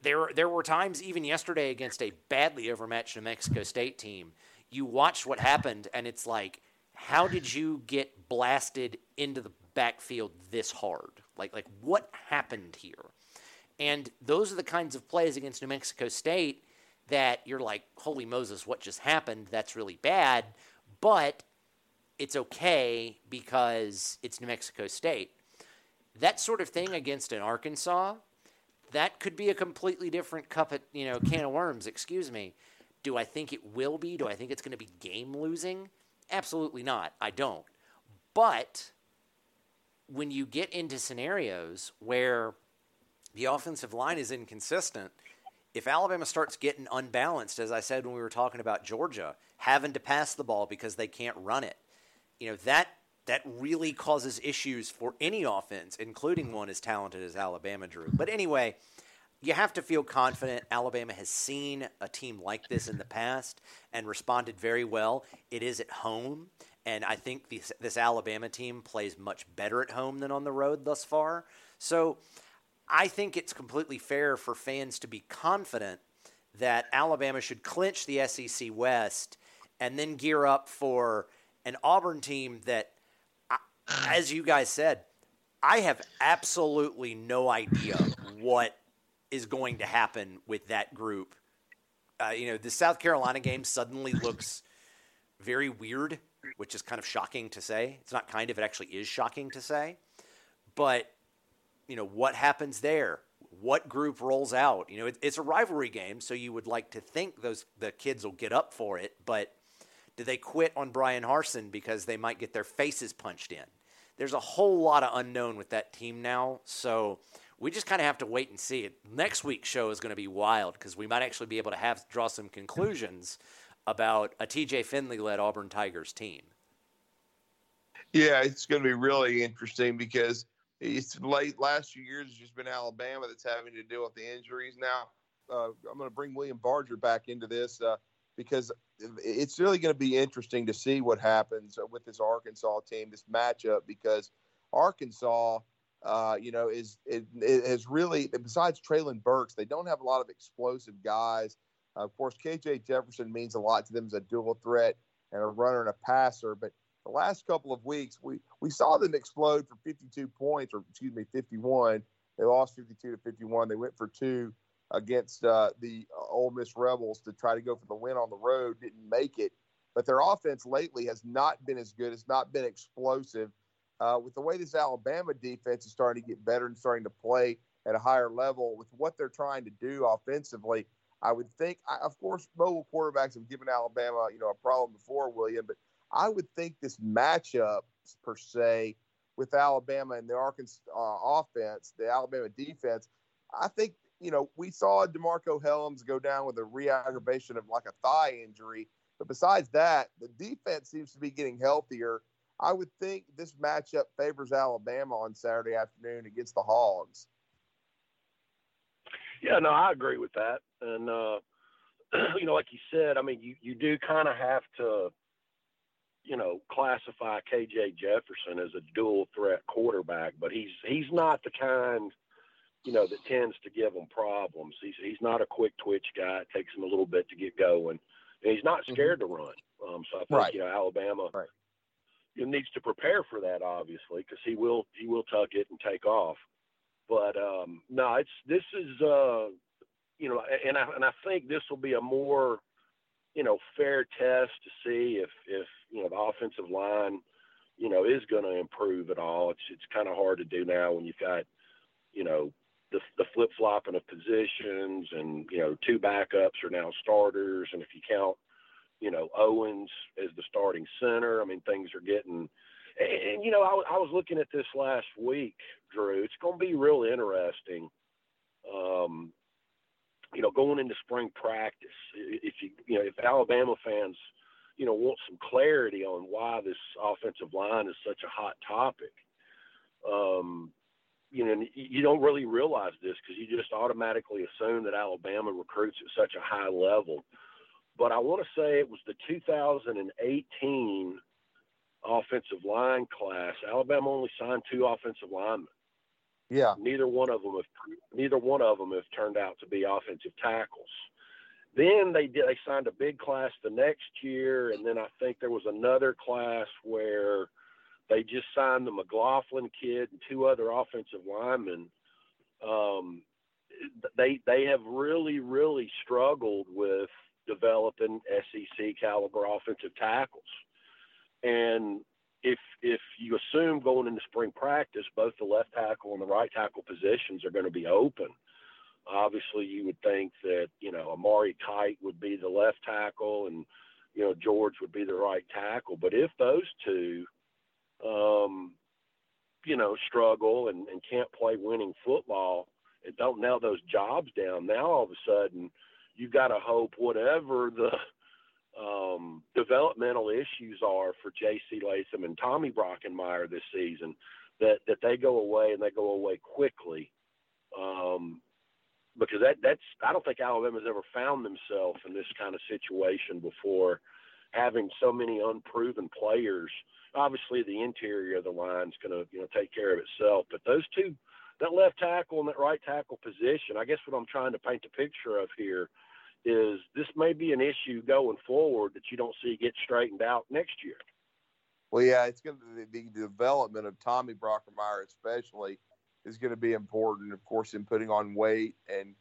there, there were times even yesterday against a badly overmatched New Mexico State team, you watched what happened, and it's like, how did you get blasted into the backfield this hard? Like, like what happened here? And those are the kinds of plays against New Mexico State that you're like, holy Moses, what just happened? That's really bad. But it's okay because it's New Mexico State. That sort of thing against an Arkansas, that could be a completely different cup of, you know, can of worms, excuse me. Do I think it will be? Do I think it's going to be game losing? Absolutely not. I don't. But when you get into scenarios where the offensive line is inconsistent. If Alabama starts getting unbalanced, as I said when we were talking about Georgia, having to pass the ball because they can't run it, you know that that really causes issues for any offense, including one as talented as Alabama drew. But anyway, you have to feel confident. Alabama has seen a team like this in the past and responded very well. It is at home, and I think this, this Alabama team plays much better at home than on the road thus far. So I think it's completely fair for fans to be confident that Alabama should clinch the SEC West and then gear up for an Auburn team that, as you guys said, I have absolutely no idea what is going to happen with that group. Uh, you know, the South Carolina game suddenly looks very weird, which is kind of shocking to say. It's not kind of, it actually is shocking to say. But you know, what happens there? What group rolls out? You know, it, it's a rivalry game, so you would like to think those the kids will get up for it, but do they quit on Bryan Harsin because they might get their faces punched in? There's a whole lot of unknown with that team now, so we just kind of have to wait and see. it Next week's show is going to be wild because we might actually be able to have draw some conclusions about a TJ Finley led Auburn Tigers team. Yeah, it's going to be really interesting because it's late last few years. It's just been Alabama that's having to deal with the injuries. Now, uh, I'm going to bring William Barger back into this uh, because it's really going to be interesting to see what happens with this Arkansas team, this matchup, because Arkansas, uh, you know, is it, it has really besides Treylon Burks, they don't have a lot of explosive guys. of course, KJ Jefferson means a lot to them as a dual threat and a runner and a passer, but the last couple of weeks, we, we saw them explode for 52 points, or excuse me, 51. They lost 52 to 51. They went for two against uh, the Ole Miss Rebels to try to go for the win on the road. Didn't make it, but their offense lately has not been as good. It's not been explosive. Uh, with the way this Alabama defense is starting to get better and starting to play at a higher level, with what they're trying to do offensively, I would think, I, of course, mobile quarterbacks have given Alabama, you know, a problem before, William, but I would think this matchup per se with Alabama and the Arkansas uh, offense, the Alabama defense, I think you know we saw Demarcco Hellams go down with a re-aggravation of like a thigh injury, but besides that, the defense seems to be getting healthier. I would think this matchup favors Alabama on Saturday afternoon against the Hogs. Yeah, no, I agree with that, and uh, you know, like you said, I mean, you you do kind of have to you know, classify KJ Jefferson as a dual threat quarterback, but he's he's not the kind, you know, that tends to give him problems. He's he's not a quick twitch guy. It takes him a little bit to get going, and he's not mm-hmm. scared mm-hmm. to run. Um, so I think right. you know Alabama right. needs to prepare for that, obviously, because he will he will tuck it and take off. But um, no, it's this is uh, you know, and I and I think this will be a more you know, fair test to see if if you know the offensive line, you know, is going to improve at all. It's it's kind of hard to do now when you've got, you know, the the flip flopping of positions and you know two backups are now starters, and if you count, you know, Owens as the starting center, I mean things are getting. And, and you know, I, I was looking at this last week, Drew. It's going to be real interesting. Um, you know, going into spring practice, if you, you know, if Alabama fans, you know, want some clarity on why this offensive line is such a hot topic, um, you know, you don't really realize this because you just automatically assume that Alabama recruits at such a high level. But I want to say it was the 2018 offensive line class. Alabama only signed two offensive linemen. Yeah. Neither one of them have neither one of them have turned out to be offensive tackles. Then they did they signed a big class the next year, and then I think there was another class where they just signed the McLaughlin kid and two other offensive linemen. Um, they they have really really struggled with developing SEC caliber offensive tackles, and if if you assume going into spring practice, both the left tackle and the right tackle positions are going to be open. Obviously, you would think that you know Amari Kight would be the left tackle and you know George would be the right tackle. But if those two, um, you know, struggle and, and can't play winning football and don't nail those jobs down, now all of a sudden you got to hope whatever the um, developmental issues are for J.C. Latham and Tommy Brockermeyer this season, that that they go away and they go away quickly, um, because that that's I don't think Alabama's ever found themselves in this kind of situation before, having so many unproven players. Obviously, the interior of the line is going to you know take care of itself, but those two, that left tackle and that right tackle position, I guess what I'm trying to paint a picture of here is this may be an issue going forward that you don't see get straightened out next year. Well, yeah, it's going to the, the development of Tommy Brockermeyer, especially, is going to be important. Of course, in putting on weight and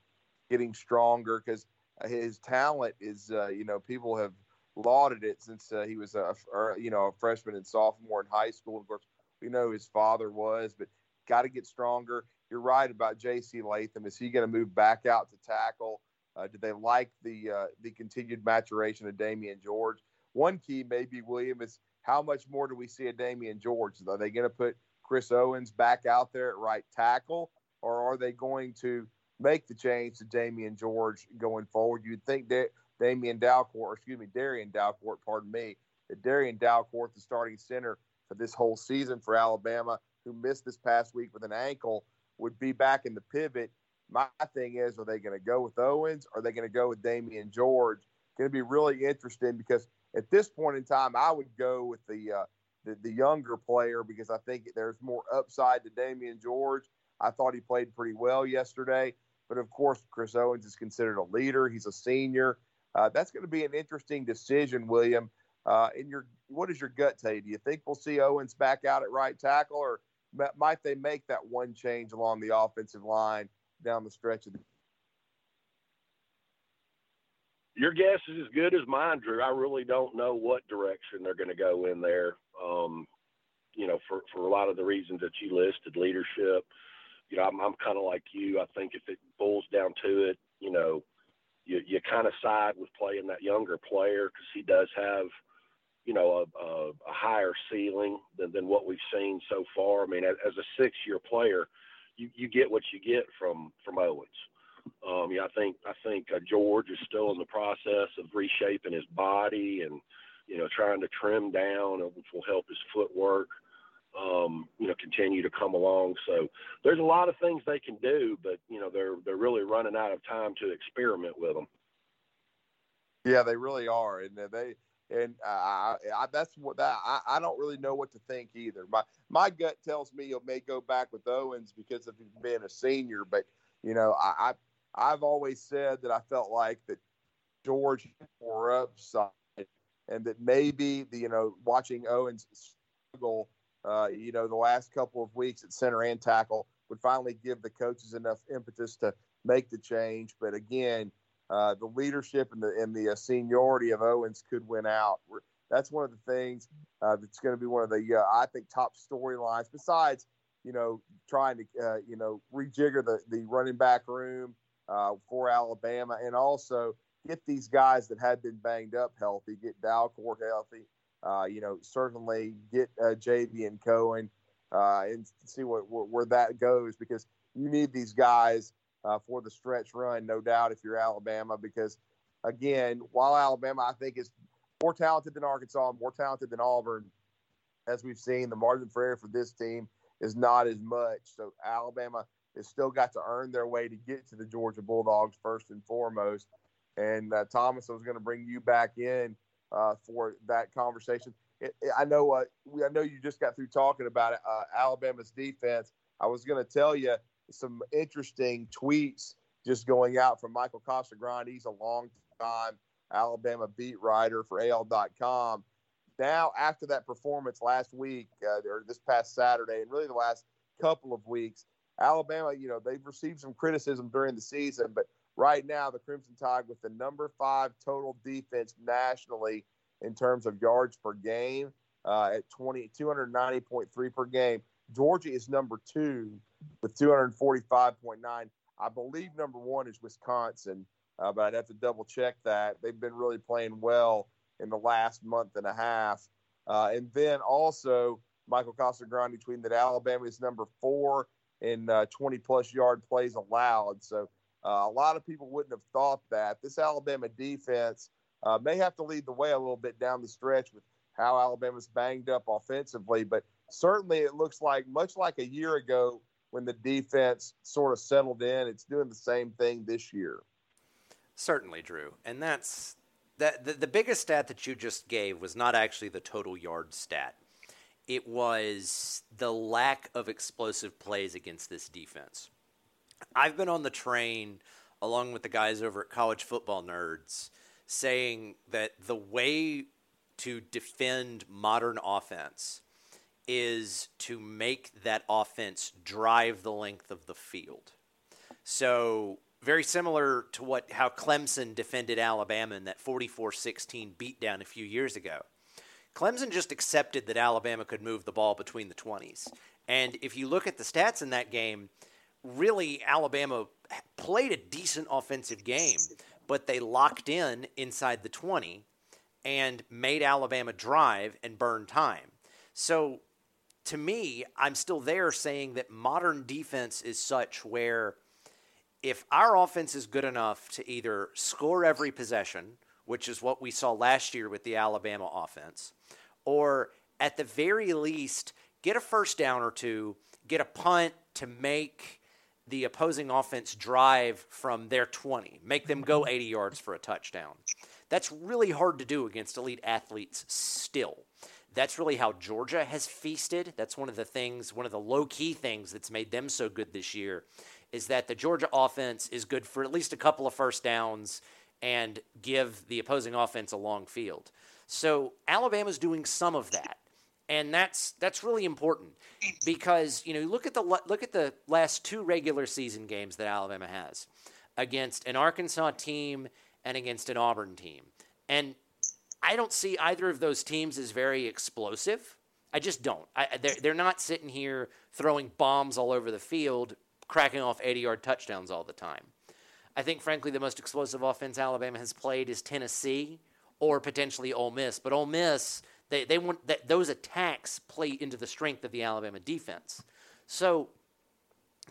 getting stronger because his talent is, uh, you know, people have lauded it since uh, he was a, you know, a freshman and sophomore in high school. Of course, we know his father was, but got to get stronger. You're right about J.C. Latham. Is he going to move back out to tackle? Uh, do they like the uh, the continued maturation of Damieon George? One key, maybe William, is how much more do we see of Damieon George? Are they going to put Chris Owens back out there at right tackle, or are they going to make the change to Damieon George going forward? You'd think that Damien Dalcourt, or excuse me, Darrian Dalcourt, pardon me, that Darrian Dalcourt, the starting center for this whole season for Alabama, who missed this past week with an ankle, would be back in the pivot my thing is, are they going to go with Owens? Or are they going to go with Damieon George? Going to be really interesting because at this point in time, I would go with the, uh, the the younger player because I think there's more upside to Damieon George. I thought he played pretty well yesterday, but of course, Chris Owens is considered a leader. He's a senior. Uh, that's going to be an interesting decision, William. Uh, in your, what does your gut tell you? Do you think we'll see Owens back out at right tackle, or might they make that one change along the offensive line down the stretch of the your guess is as good as mine, Drew. I really don't know what direction they're going to go in there. Um, you know, for, for a lot of the reasons that you listed, leadership. You know, I'm, I'm kind of like you. I think if it boils down to it, you know, you you kind of side with playing that younger player because he does have you know a, a, a higher ceiling than, than what we've seen so far. I mean, as, as a six year player, you, you get what you get from from Owens. Um, yeah, I think I think uh, George is still in the process of reshaping his body and you know trying to trim down, which will help his footwork. Um, you know, continue to come along. So there's a lot of things they can do, but you know they're they're really running out of time to experiment with them. Yeah, they really are, and they and I, I, that's what that I, I, don't really know what to think either. My my gut tells me it may go back with Owens because of him being a senior, but you know I, I I've always said that I felt like that George more upside, and that maybe the you know watching Owens struggle uh, you know, the last couple of weeks at center and tackle would finally give the coaches enough impetus to make the change. But again, uh, the leadership and the and the uh, seniority of Owens could win out. We're, that's one of the things uh, that's going to be one of the uh, I think top storylines. Besides, you know, trying to uh, you know rejigger the the running back room for Alabama, and also get these guys that had been banged up healthy, get Dalcourt healthy, you know, certainly get uh, and Cohen and see what, where that goes because you need these guys uh, for the stretch run, no doubt, if you're Alabama. Because again, while Alabama, I think is more talented than Arkansas, more talented than Auburn, as we've seen, the margin for error for this team is not as much. So Alabama has still got to earn their way to get to the Georgia Bulldogs first and foremost. And uh, Thomas, I was going to bring you back in uh, for that conversation. It, it, I know uh, we, I know you just got through talking about uh, Alabama's defense. I was going to tell you some interesting tweets just going out from Michael Casagrande. He's a long time Alabama beat writer for AL.com. Now, after that performance last week uh, or this past Saturday, and really the last couple of weeks, Alabama, you know, they've received some criticism during the season, but right now the Crimson Tide with the number five total defense nationally in terms of yards per game uh, at 20, 290.3 per game. Georgia is number two with 245.9. I believe number one is Wisconsin, uh, but I'd have to double check that. They've been really playing well in the last month and a half. Uh, and then also, Michael Casagrande between that Alabama is number four in uh, 20 plus yard plays allowed. So uh, a lot of people wouldn't have thought that. This Alabama defense uh, may have to lead the way a little bit down the stretch with how Alabama's banged up offensively, but certainly it looks like, much like a year ago when the defense sort of settled in, it's doing the same thing this year. Certainly, Drew. And that's that the, the biggest stat that you just gave was not actually the total yard stat. It was the lack of explosive plays against this defense. I've been on the train along with the guys over at College Football Nerds saying that the way to defend modern offense is to make that offense drive the length of the field. So, very similar to what how Clemson defended Alabama in that 44-16 beatdown a few years ago. Clemson just accepted that Alabama could move the ball between the 20s. And if you look at the stats in that game, really Alabama played a decent offensive game, but they locked in inside the 20 and made Alabama drive and burn time. So to me, I'm still there saying that modern defense is such where if our offense is good enough to either score every possession, which is what we saw last year with the Alabama offense, or at the very least get a first down or two, get a punt to make the opposing offense drive from their 20, make them go 80 yards for a touchdown. That's really hard to do against elite athletes still. That's really how Georgia has feasted. That's one of the things, one of the low key things that's made them so good this year is that the Georgia offense is good for at least a couple of first downs and give the opposing offense a long field. So Alabama's doing some of that and that's that's really important because you know look at the look at the last two regular season games that Alabama has against an Arkansas team and against an Auburn team, and I don't see either of those teams as very explosive. I just don't. I, they're, they're not sitting here throwing bombs all over the field, cracking off 80 yard touchdowns all the time. I think, frankly, the most explosive offense Alabama has played is Tennessee or potentially Ole Miss. But Ole Miss, they, they want that those attacks play into the strength of the Alabama defense. So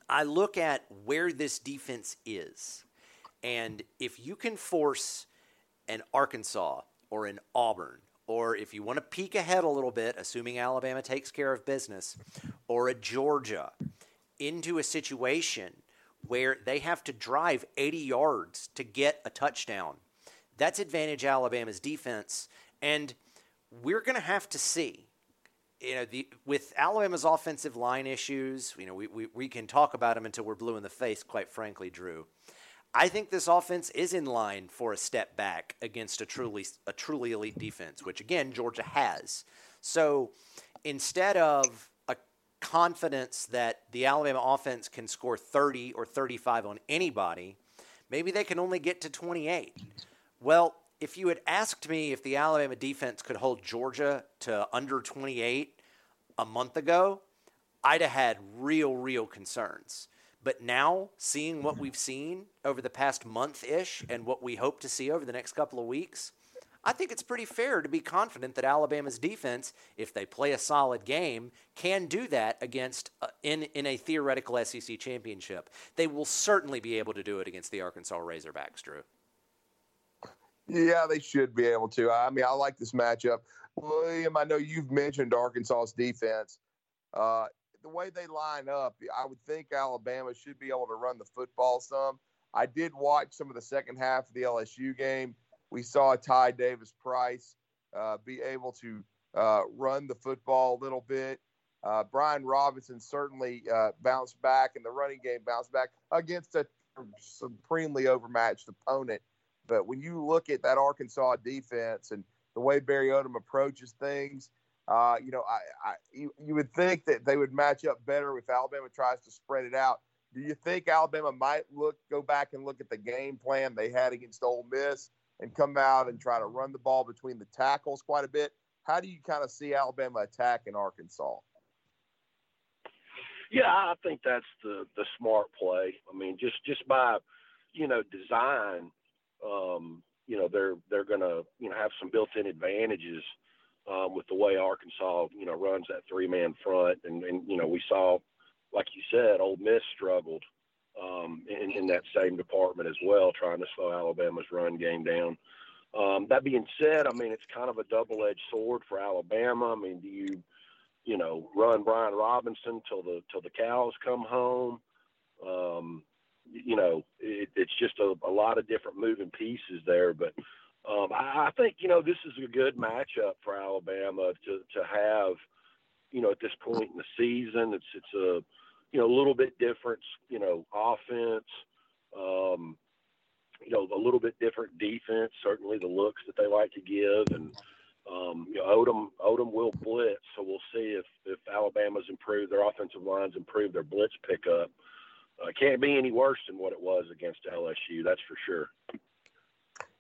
I look at where this defense is, and if you can force an Arkansas or in Auburn, or if you want to peek ahead a little bit, assuming Alabama takes care of business, or a Georgia into a situation where they have to drive 80 yards to get a touchdown. That's advantage Alabama's defense. And we're going to have to see. You know, the, with Alabama's offensive line issues, you know, we, we, we can talk about them until we're blue in the face, quite frankly, Drew. I think this offense is in line for a step back against a truly a truly elite defense, which again Georgia has. So instead of a confidence that the Alabama offense can score 30 or 35 on anybody, maybe they can only get to 28. Well, if you had asked me if the Alabama defense could hold Georgia to under 28 a month ago, I'd have had real, real concerns. But now, seeing what we've seen over the past month ish and what we hope to see over the next couple of weeks, I think it's pretty fair to be confident that Alabama's defense, if they play a solid game, can do that against uh, in in a theoretical SEC championship. They will certainly be able to do it against the Arkansas Razorbacks, Drew. Yeah, they should be able to. I mean, I like this matchup. William, I know you've mentioned Arkansas's defense. Uh, the way they line up, I would think Alabama should be able to run the football some. I did watch some of the second half of the LSU game we saw Ty Davis Price uh, be able to uh, run the football a little bit. Uh, Brian Robinson certainly uh, bounced back, and the running game bounced back against a supremely overmatched opponent. But when you look at that Arkansas defense and the way Barry Odom approaches things, uh, you know, I, I you, you would think that they would match up better if Alabama tries to spread it out. Do you think Alabama might look go back and look at the game plan they had against Ole Miss and come out and try to run the ball between the tackles quite a bit. How do you kind of see Alabama attack in Arkansas? Yeah, I think that's the the smart play. I mean, just just by you know design, um, you know they're they're to you know have some built-in advantages um, with the way Arkansas you know runs that three-man front, and, and you know we saw, like you said, Ole Miss struggled um, in, in that same department as well, trying to slow Alabama's run game down. Um, that being said, I mean it's kind of a double-edged sword for Alabama. I mean, do you, you know, run Brian Robinson till the till the cows come home? Um, you know, it, it's just a, a lot of different moving pieces there. But um, I, I think you know this is a good matchup for Alabama to to have. You know, at this point in the season, it's it's a you know, a little bit different, you know, offense, um, you know, a little bit different defense, certainly the looks that they like to give. And, um, you know, Odom, Odom will blitz. So we'll see if, if Alabama's improved, their offensive lines improved their blitz pickup. Uh, can't be any worse than what it was against LSU. That's for sure.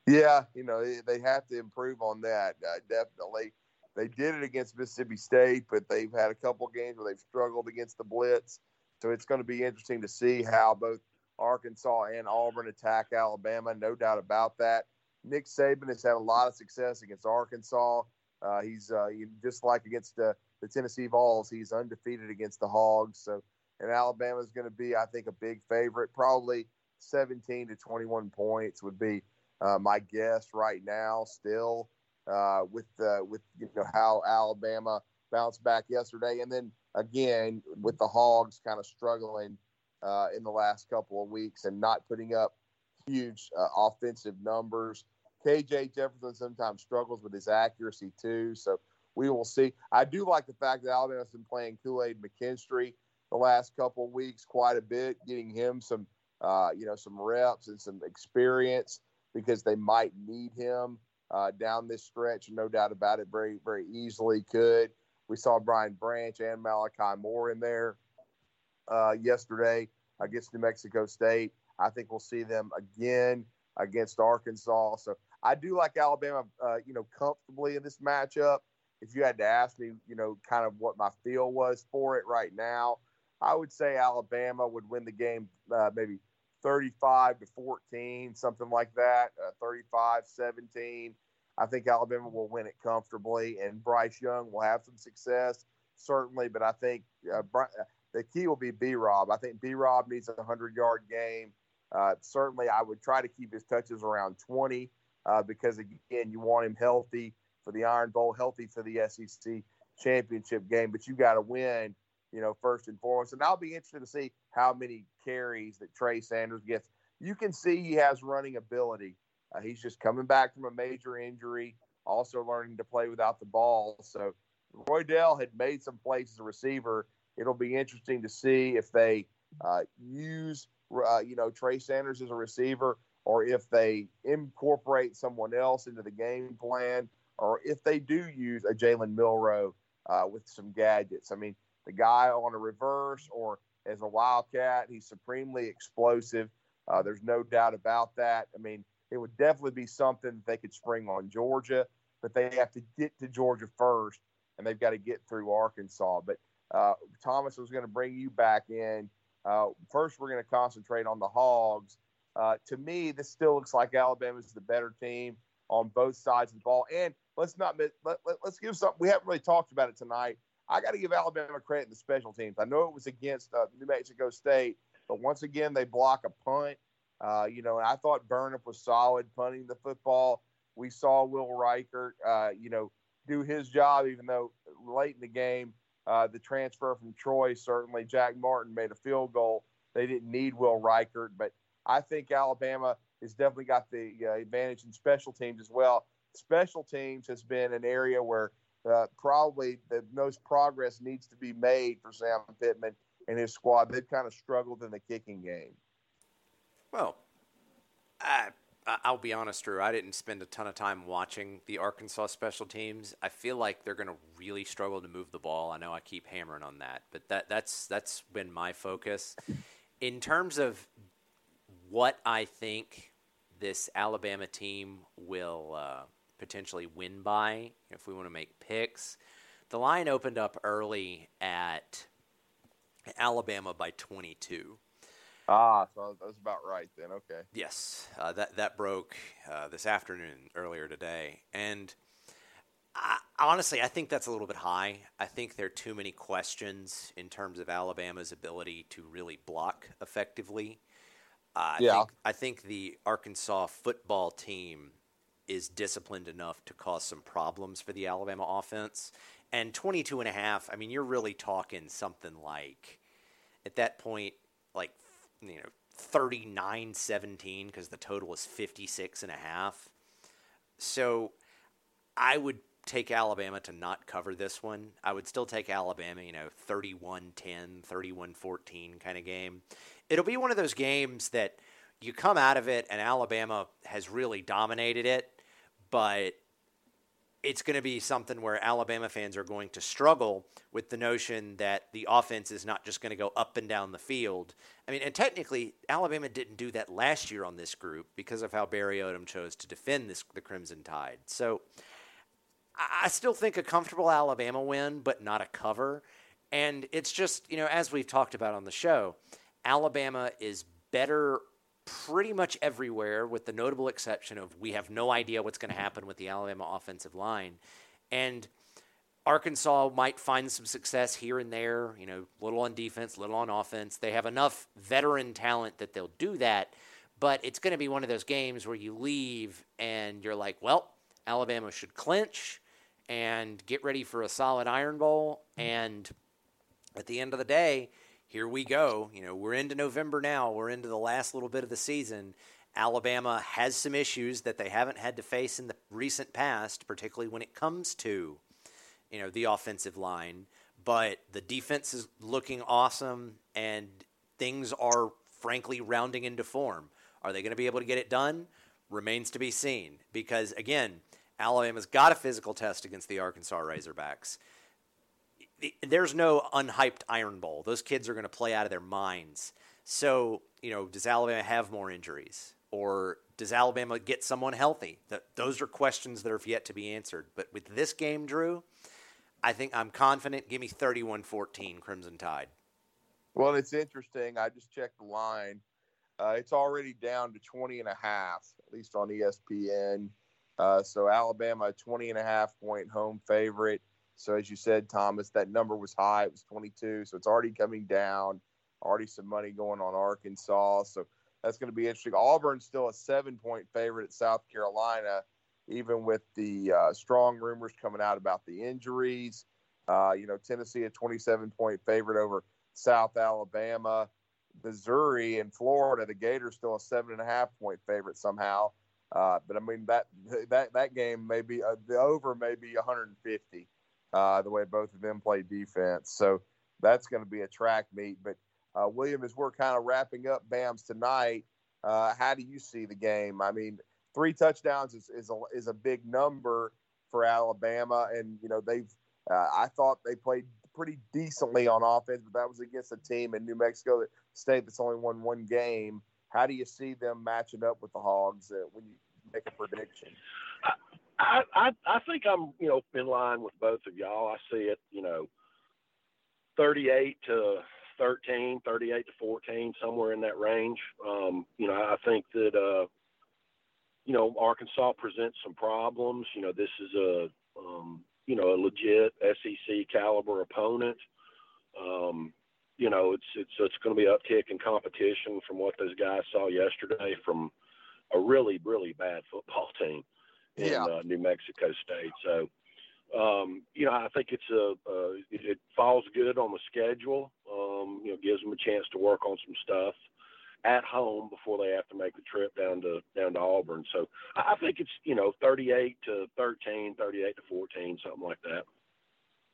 Yeah, you know they have to improve on that. Uh, definitely, they did it against Mississippi State, but they've had a couple games where they've struggled against the blitz. So it's going to be interesting to see how both Arkansas and Auburn attack Alabama. No doubt about that. Nick Saban has had a lot of success against Arkansas. Uh, he's uh, just like against the, the Tennessee Vols. He's undefeated against the Hogs. So, and Alabama is going to be, I think, a big favorite. Probably 17 to 21 points would be uh, my guess right now. Still, uh, with uh, with you know how Alabama bounced back yesterday, and then again with the Hogs kind of struggling uh, in the last couple of weeks and not putting up huge uh, offensive numbers. KJ Jefferson sometimes struggles with his accuracy too, so we will see. I do like the fact that Alabama's been playing Kool Aid McKinstry the last couple of weeks quite a bit, getting him some uh, you know some reps and some experience because they might need him uh, down this stretch. No doubt about it, very very easily could. We saw Brian Branch and Malachi Moore in there uh, yesterday against New Mexico State. I think we'll see them again against Arkansas. So I do like Alabama, uh, you know, comfortably in this matchup. If you had to ask me, you know, kind of what my feel was for it right now, I would say Alabama would win the game uh, maybe 35 to 14, something like that, uh, 35 17. I think Alabama will win it comfortably, and Bryce Young will have some success, certainly. But I think uh, uh the key will be B Rob. I think B Rob needs a 100 yard game. Uh, certainly, I would try to keep his touches around 20 uh, because, again, you want him healthy for the Iron Bowl, healthy for the SEC championship game. But you got to win, you know, first and foremost. And I'll be interested to see how many carries that Trey Sanders gets. You can see he has running ability. Uh, he's just coming back from a major injury, also learning to play without the ball. So Roydell had made some plays as a receiver. It'll be interesting to see if they uh, use, uh, you know, Trey Sanders as a receiver, or if they incorporate someone else into the game plan, or if they do use a Jalen Milroe uh, with some gadgets. I mean, the guy on a reverse or as a wildcat, he's supremely explosive. Uh, there's no doubt about that. I mean, it would definitely be something that they could spring on Georgia, but they have to get to Georgia first, and they've got to get through Arkansas. But uh, Thomas was going to bring you back in. Uh, first, we're going to concentrate on the Hogs. Uh, to me, this still looks like Alabama's the better team on both sides of the ball. And let's not let, let, us give something. We haven't really talked about it tonight. I got to give Alabama credit in the special teams. I know it was against uh, New Mexico State, but once again they block a punt. Uh, you know, and I thought Burnip was solid punting the football. We saw Will Reichert, uh, you know, do his job, even though late in the game, uh, the transfer from Troy certainly Jack Martin made a field goal. They didn't need Will Reichert, but I think Alabama has definitely got the uh, advantage in special teams as well. Special teams has been an area where uh, probably the most progress needs to be made for Sam Pittman and his squad. They've kind of struggled in the kicking game. Well, I, I'll be honest, Drew. I didn't spend a ton of time watching the Arkansas special teams. I feel like they're going to really struggle to move the ball. I know I keep hammering on that, but that that's that's been my focus. In terms of what I think this Alabama team will uh, potentially win by, if we want to make picks, the line opened up early at Alabama by 22. Ah, so that's about right then. Okay. Yes, uh, that that broke uh, this afternoon earlier today, and I, honestly, I think that's a little bit high. I think there are too many questions in terms of Alabama's ability to really block effectively. Uh, I yeah. Think, I think the Arkansas football team is disciplined enough to cause some problems for the Alabama offense. And 22 and a half, I mean, you're really talking something like, at that point, like you know 39 17 because the total is 56 and a half. So I would take Alabama to not cover this one. I would still take Alabama, you know, 31 10, 31 14 kind of game. It'll be one of those games that you come out of it and Alabama has really dominated it, but it's going to be something where Alabama fans are going to struggle with the notion that the offense is not just going to go up and down the field. I mean, and technically, Alabama didn't do that last year on this group because of how Barry Odom chose to defend this the Crimson Tide. So, I still think a comfortable Alabama win, but not a cover. And it's just, you know, as we've talked about on the show, Alabama is better pretty much everywhere, with the notable exception of we have no idea what's going to happen with the Alabama offensive line. And Arkansas might find some success here and there, you know, little on defense, little on offense. They have enough veteran talent that they'll do that. But it's going to be one of those games where you leave and you're like, well, Alabama should clinch and get ready for a solid Iron Bowl. Mm. And at the end of the day, here we go. You know, we're into November now. We're into the last little bit of the season. Alabama has some issues that they haven't had to face in the recent past, particularly when it comes to, you know, the offensive line. But the defense is looking awesome, and things are frankly rounding into form. Are they going to be able to get it done? Remains to be seen. Because again, Alabama's got a physical test against the Arkansas Razorbacks there's no unhyped Iron Bowl. Those kids are going to play out of their minds. So, you know, does Alabama have more injuries? Or does Alabama get someone healthy? Those are questions that are yet to be answered. But with this game, Drew, I think I'm confident. Give me 31 14 Crimson Tide. Well, it's interesting. I just checked the line. Uh, it's already down to 20 and a half, at least on ESPN. Uh, so Alabama, 20 and a half point home favorite. So as you said, Thomas, that number was high. It was 22. So it's already coming down. Already some money going on Arkansas. So that's going to be interesting. Auburn's still a seven point favorite at South Carolina, even with the uh, strong rumors coming out about the injuries. Uh, you know, Tennessee a 27 point favorite over South Alabama. Missouri and Florida, the Gators still a seven and a half point favorite somehow. Uh, but I mean that that that game may be uh, the over may be 150 uh, the way both of them play defense. So that's going to be a track meet. But uh, William, as we're kind of wrapping up BAMS tonight, uh, how do you see the game? I mean, three touchdowns is is a, is a big number for Alabama, and you know they've. Uh, I thought they played pretty decently on offense, but that was against a team in New Mexico that State that's only won one game. How do you see them matching up with the Hogs uh, when you make a prediction? I, I I think I'm you know in line with both of y'all. I see it you know 38 to 13, 38 to 14, somewhere in that range. Um, you know, I think that uh, you know Arkansas presents some problems. You know, this is a um, you know a legit SEC caliber opponent. Um, you know, it's it's it's going to be uptick in competition from what those guys saw yesterday from a really really bad football team in yeah. uh, New Mexico State. So, um, you know, I think it's a uh, it, it, falls good on the schedule. Um, you know, gives them a chance to work on some stuff at home before they have to make the trip down to down to Auburn. So I think it's you know 38 to 13, 38 to 14, something like that.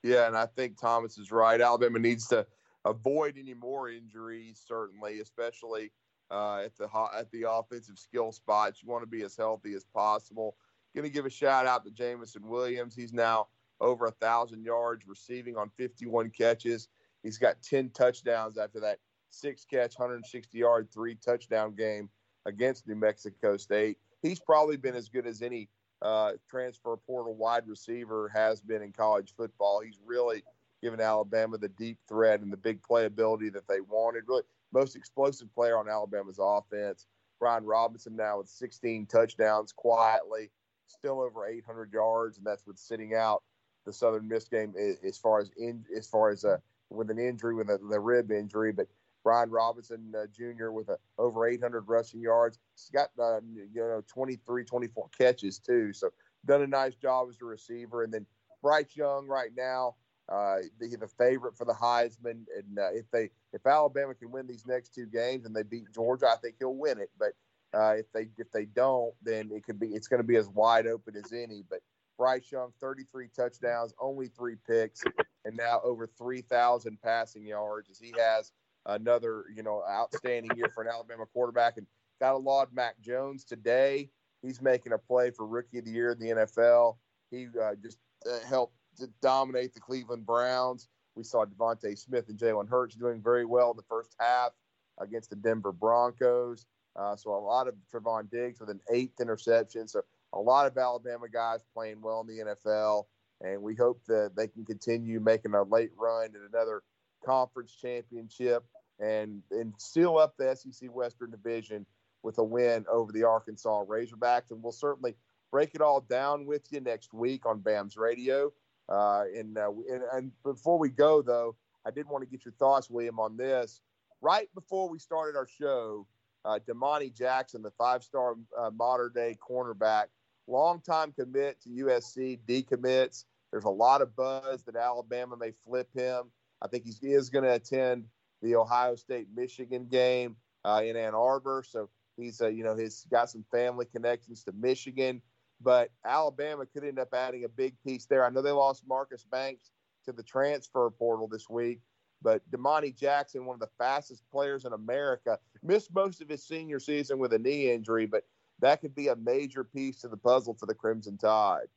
Yeah, and I think Thomas is right. Alabama needs to avoid any more injuries, certainly, especially uh, at the at the offensive skill spots. You want to be as healthy as possible. Going to give a shout out to Jameson Williams. He's now over a thousand yards receiving on 51 catches. He's got 10 touchdowns after that six catch, 160 yard, three touchdown game against New Mexico State. He's probably been as good as any uh, transfer portal wide receiver has been in college football. He's really given Alabama the deep threat and the big playability that they wanted. Really, most explosive player on Alabama's offense. Brian Robinson now with 16 touchdowns quietly, still over 800 yards, and that's with sitting out the Southern Miss game as far as in as far as uh, with an injury with a, the rib injury. But Brian Robinson uh, Jr. with a, over 800 rushing yards. He's got uh, you know 23, 24 catches too. So done a nice job as a receiver. And then Bryce Young right now uh, the, the favorite for the Heisman, and uh, if they if Alabama can win these next two games and they beat Georgia, I think he'll win it. But uh, if they if they don't, then it could be it's going to be as wide open as any. But Bryce Young, 33 touchdowns, only three picks, and now over 3,000 passing yards as he has another you know outstanding year for an Alabama quarterback. And got to laud Mac Jones today. He's making a play for Rookie of the Year in the NFL. He uh, just uh, helped to dominate the Cleveland Browns. We saw DeVonta Smith and Jalen Hurts doing very well in the first half against the Denver Broncos. Uh, so a lot of Trevon Diggs with an eighth interception. So a lot of Alabama guys playing well in the NFL, and we hope that they can continue making a late run at another conference championship and and seal up the SEC Western Division with a win over the Arkansas Razorbacks. And we'll certainly break it all down with you next week on BAMS Radio. Uh, and, uh, and, and before we go, though, I did want to get your thoughts, William, on this. Right before we started our show, uh, Domani Jackson, the five-star uh, modern-day cornerback, longtime commit to USC, decommits. There's a lot of buzz that Alabama may flip him. I think he is going to attend the Ohio State Michigan game uh, in Ann Arbor, so he's uh, you know he's got some family connections to Michigan but Alabama could end up adding a big piece there. I know they lost Marcus Banks to the transfer portal this week, but Domani Jackson, one of the fastest players in America, missed most of his senior season with a knee injury, but that could be a major piece to the puzzle for the Crimson Tide.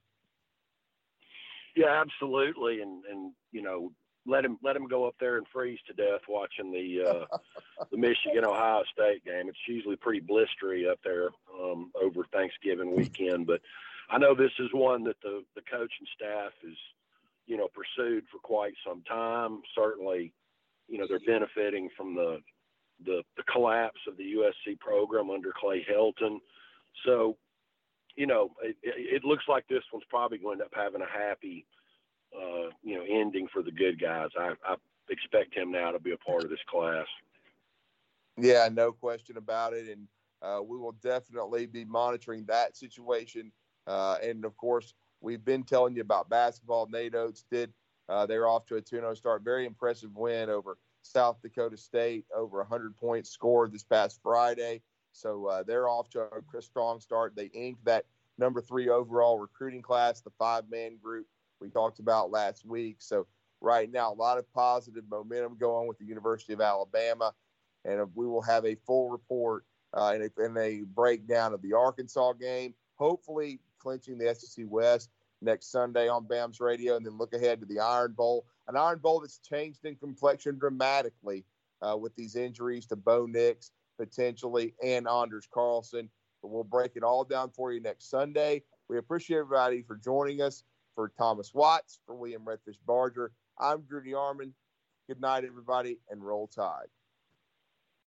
Yeah, absolutely, and and you know let him let him go up there and freeze to death watching the uh, the Michigan Ohio State game. It's usually pretty blistery up there um, over Thanksgiving weekend, but I know this is one that the the coaching staff is you know pursued for quite some time. Certainly, you know they're benefiting from the the the collapse of the USC program under Clay Helton. So, you know, it, it looks like this one's probably going to end up having a happy, uh, you know, ending for the good guys. I, I expect him now to be a part of this class. Yeah, no question about it, and uh, we will definitely be monitoring that situation. Uh, and of course, we've been telling you about basketball. Nate Oats did; uh, they're off to a 2-0 start. Very impressive win over South Dakota State, over 100 points scored this past Friday. So uh, they're off to a strong start. They inked that number three overall recruiting class, the five-man group we talked about last week. So right now, a lot of positive momentum going with the University of Alabama, and we will have a full report uh, and, a, and a breakdown of the Arkansas game. Hopefully, clinching the SEC West next Sunday on BAMS Radio, and then look ahead to the Iron Bowl, an Iron Bowl that's changed in complexion dramatically uh, with these injuries to Bo Nix potentially and Anders Carlson. But we'll break it all down for you next Sunday. We appreciate everybody for joining us. For Thomas Watts, for William Redfish Barger, I'm Drew DeArmond. Good night, everybody, and roll tide.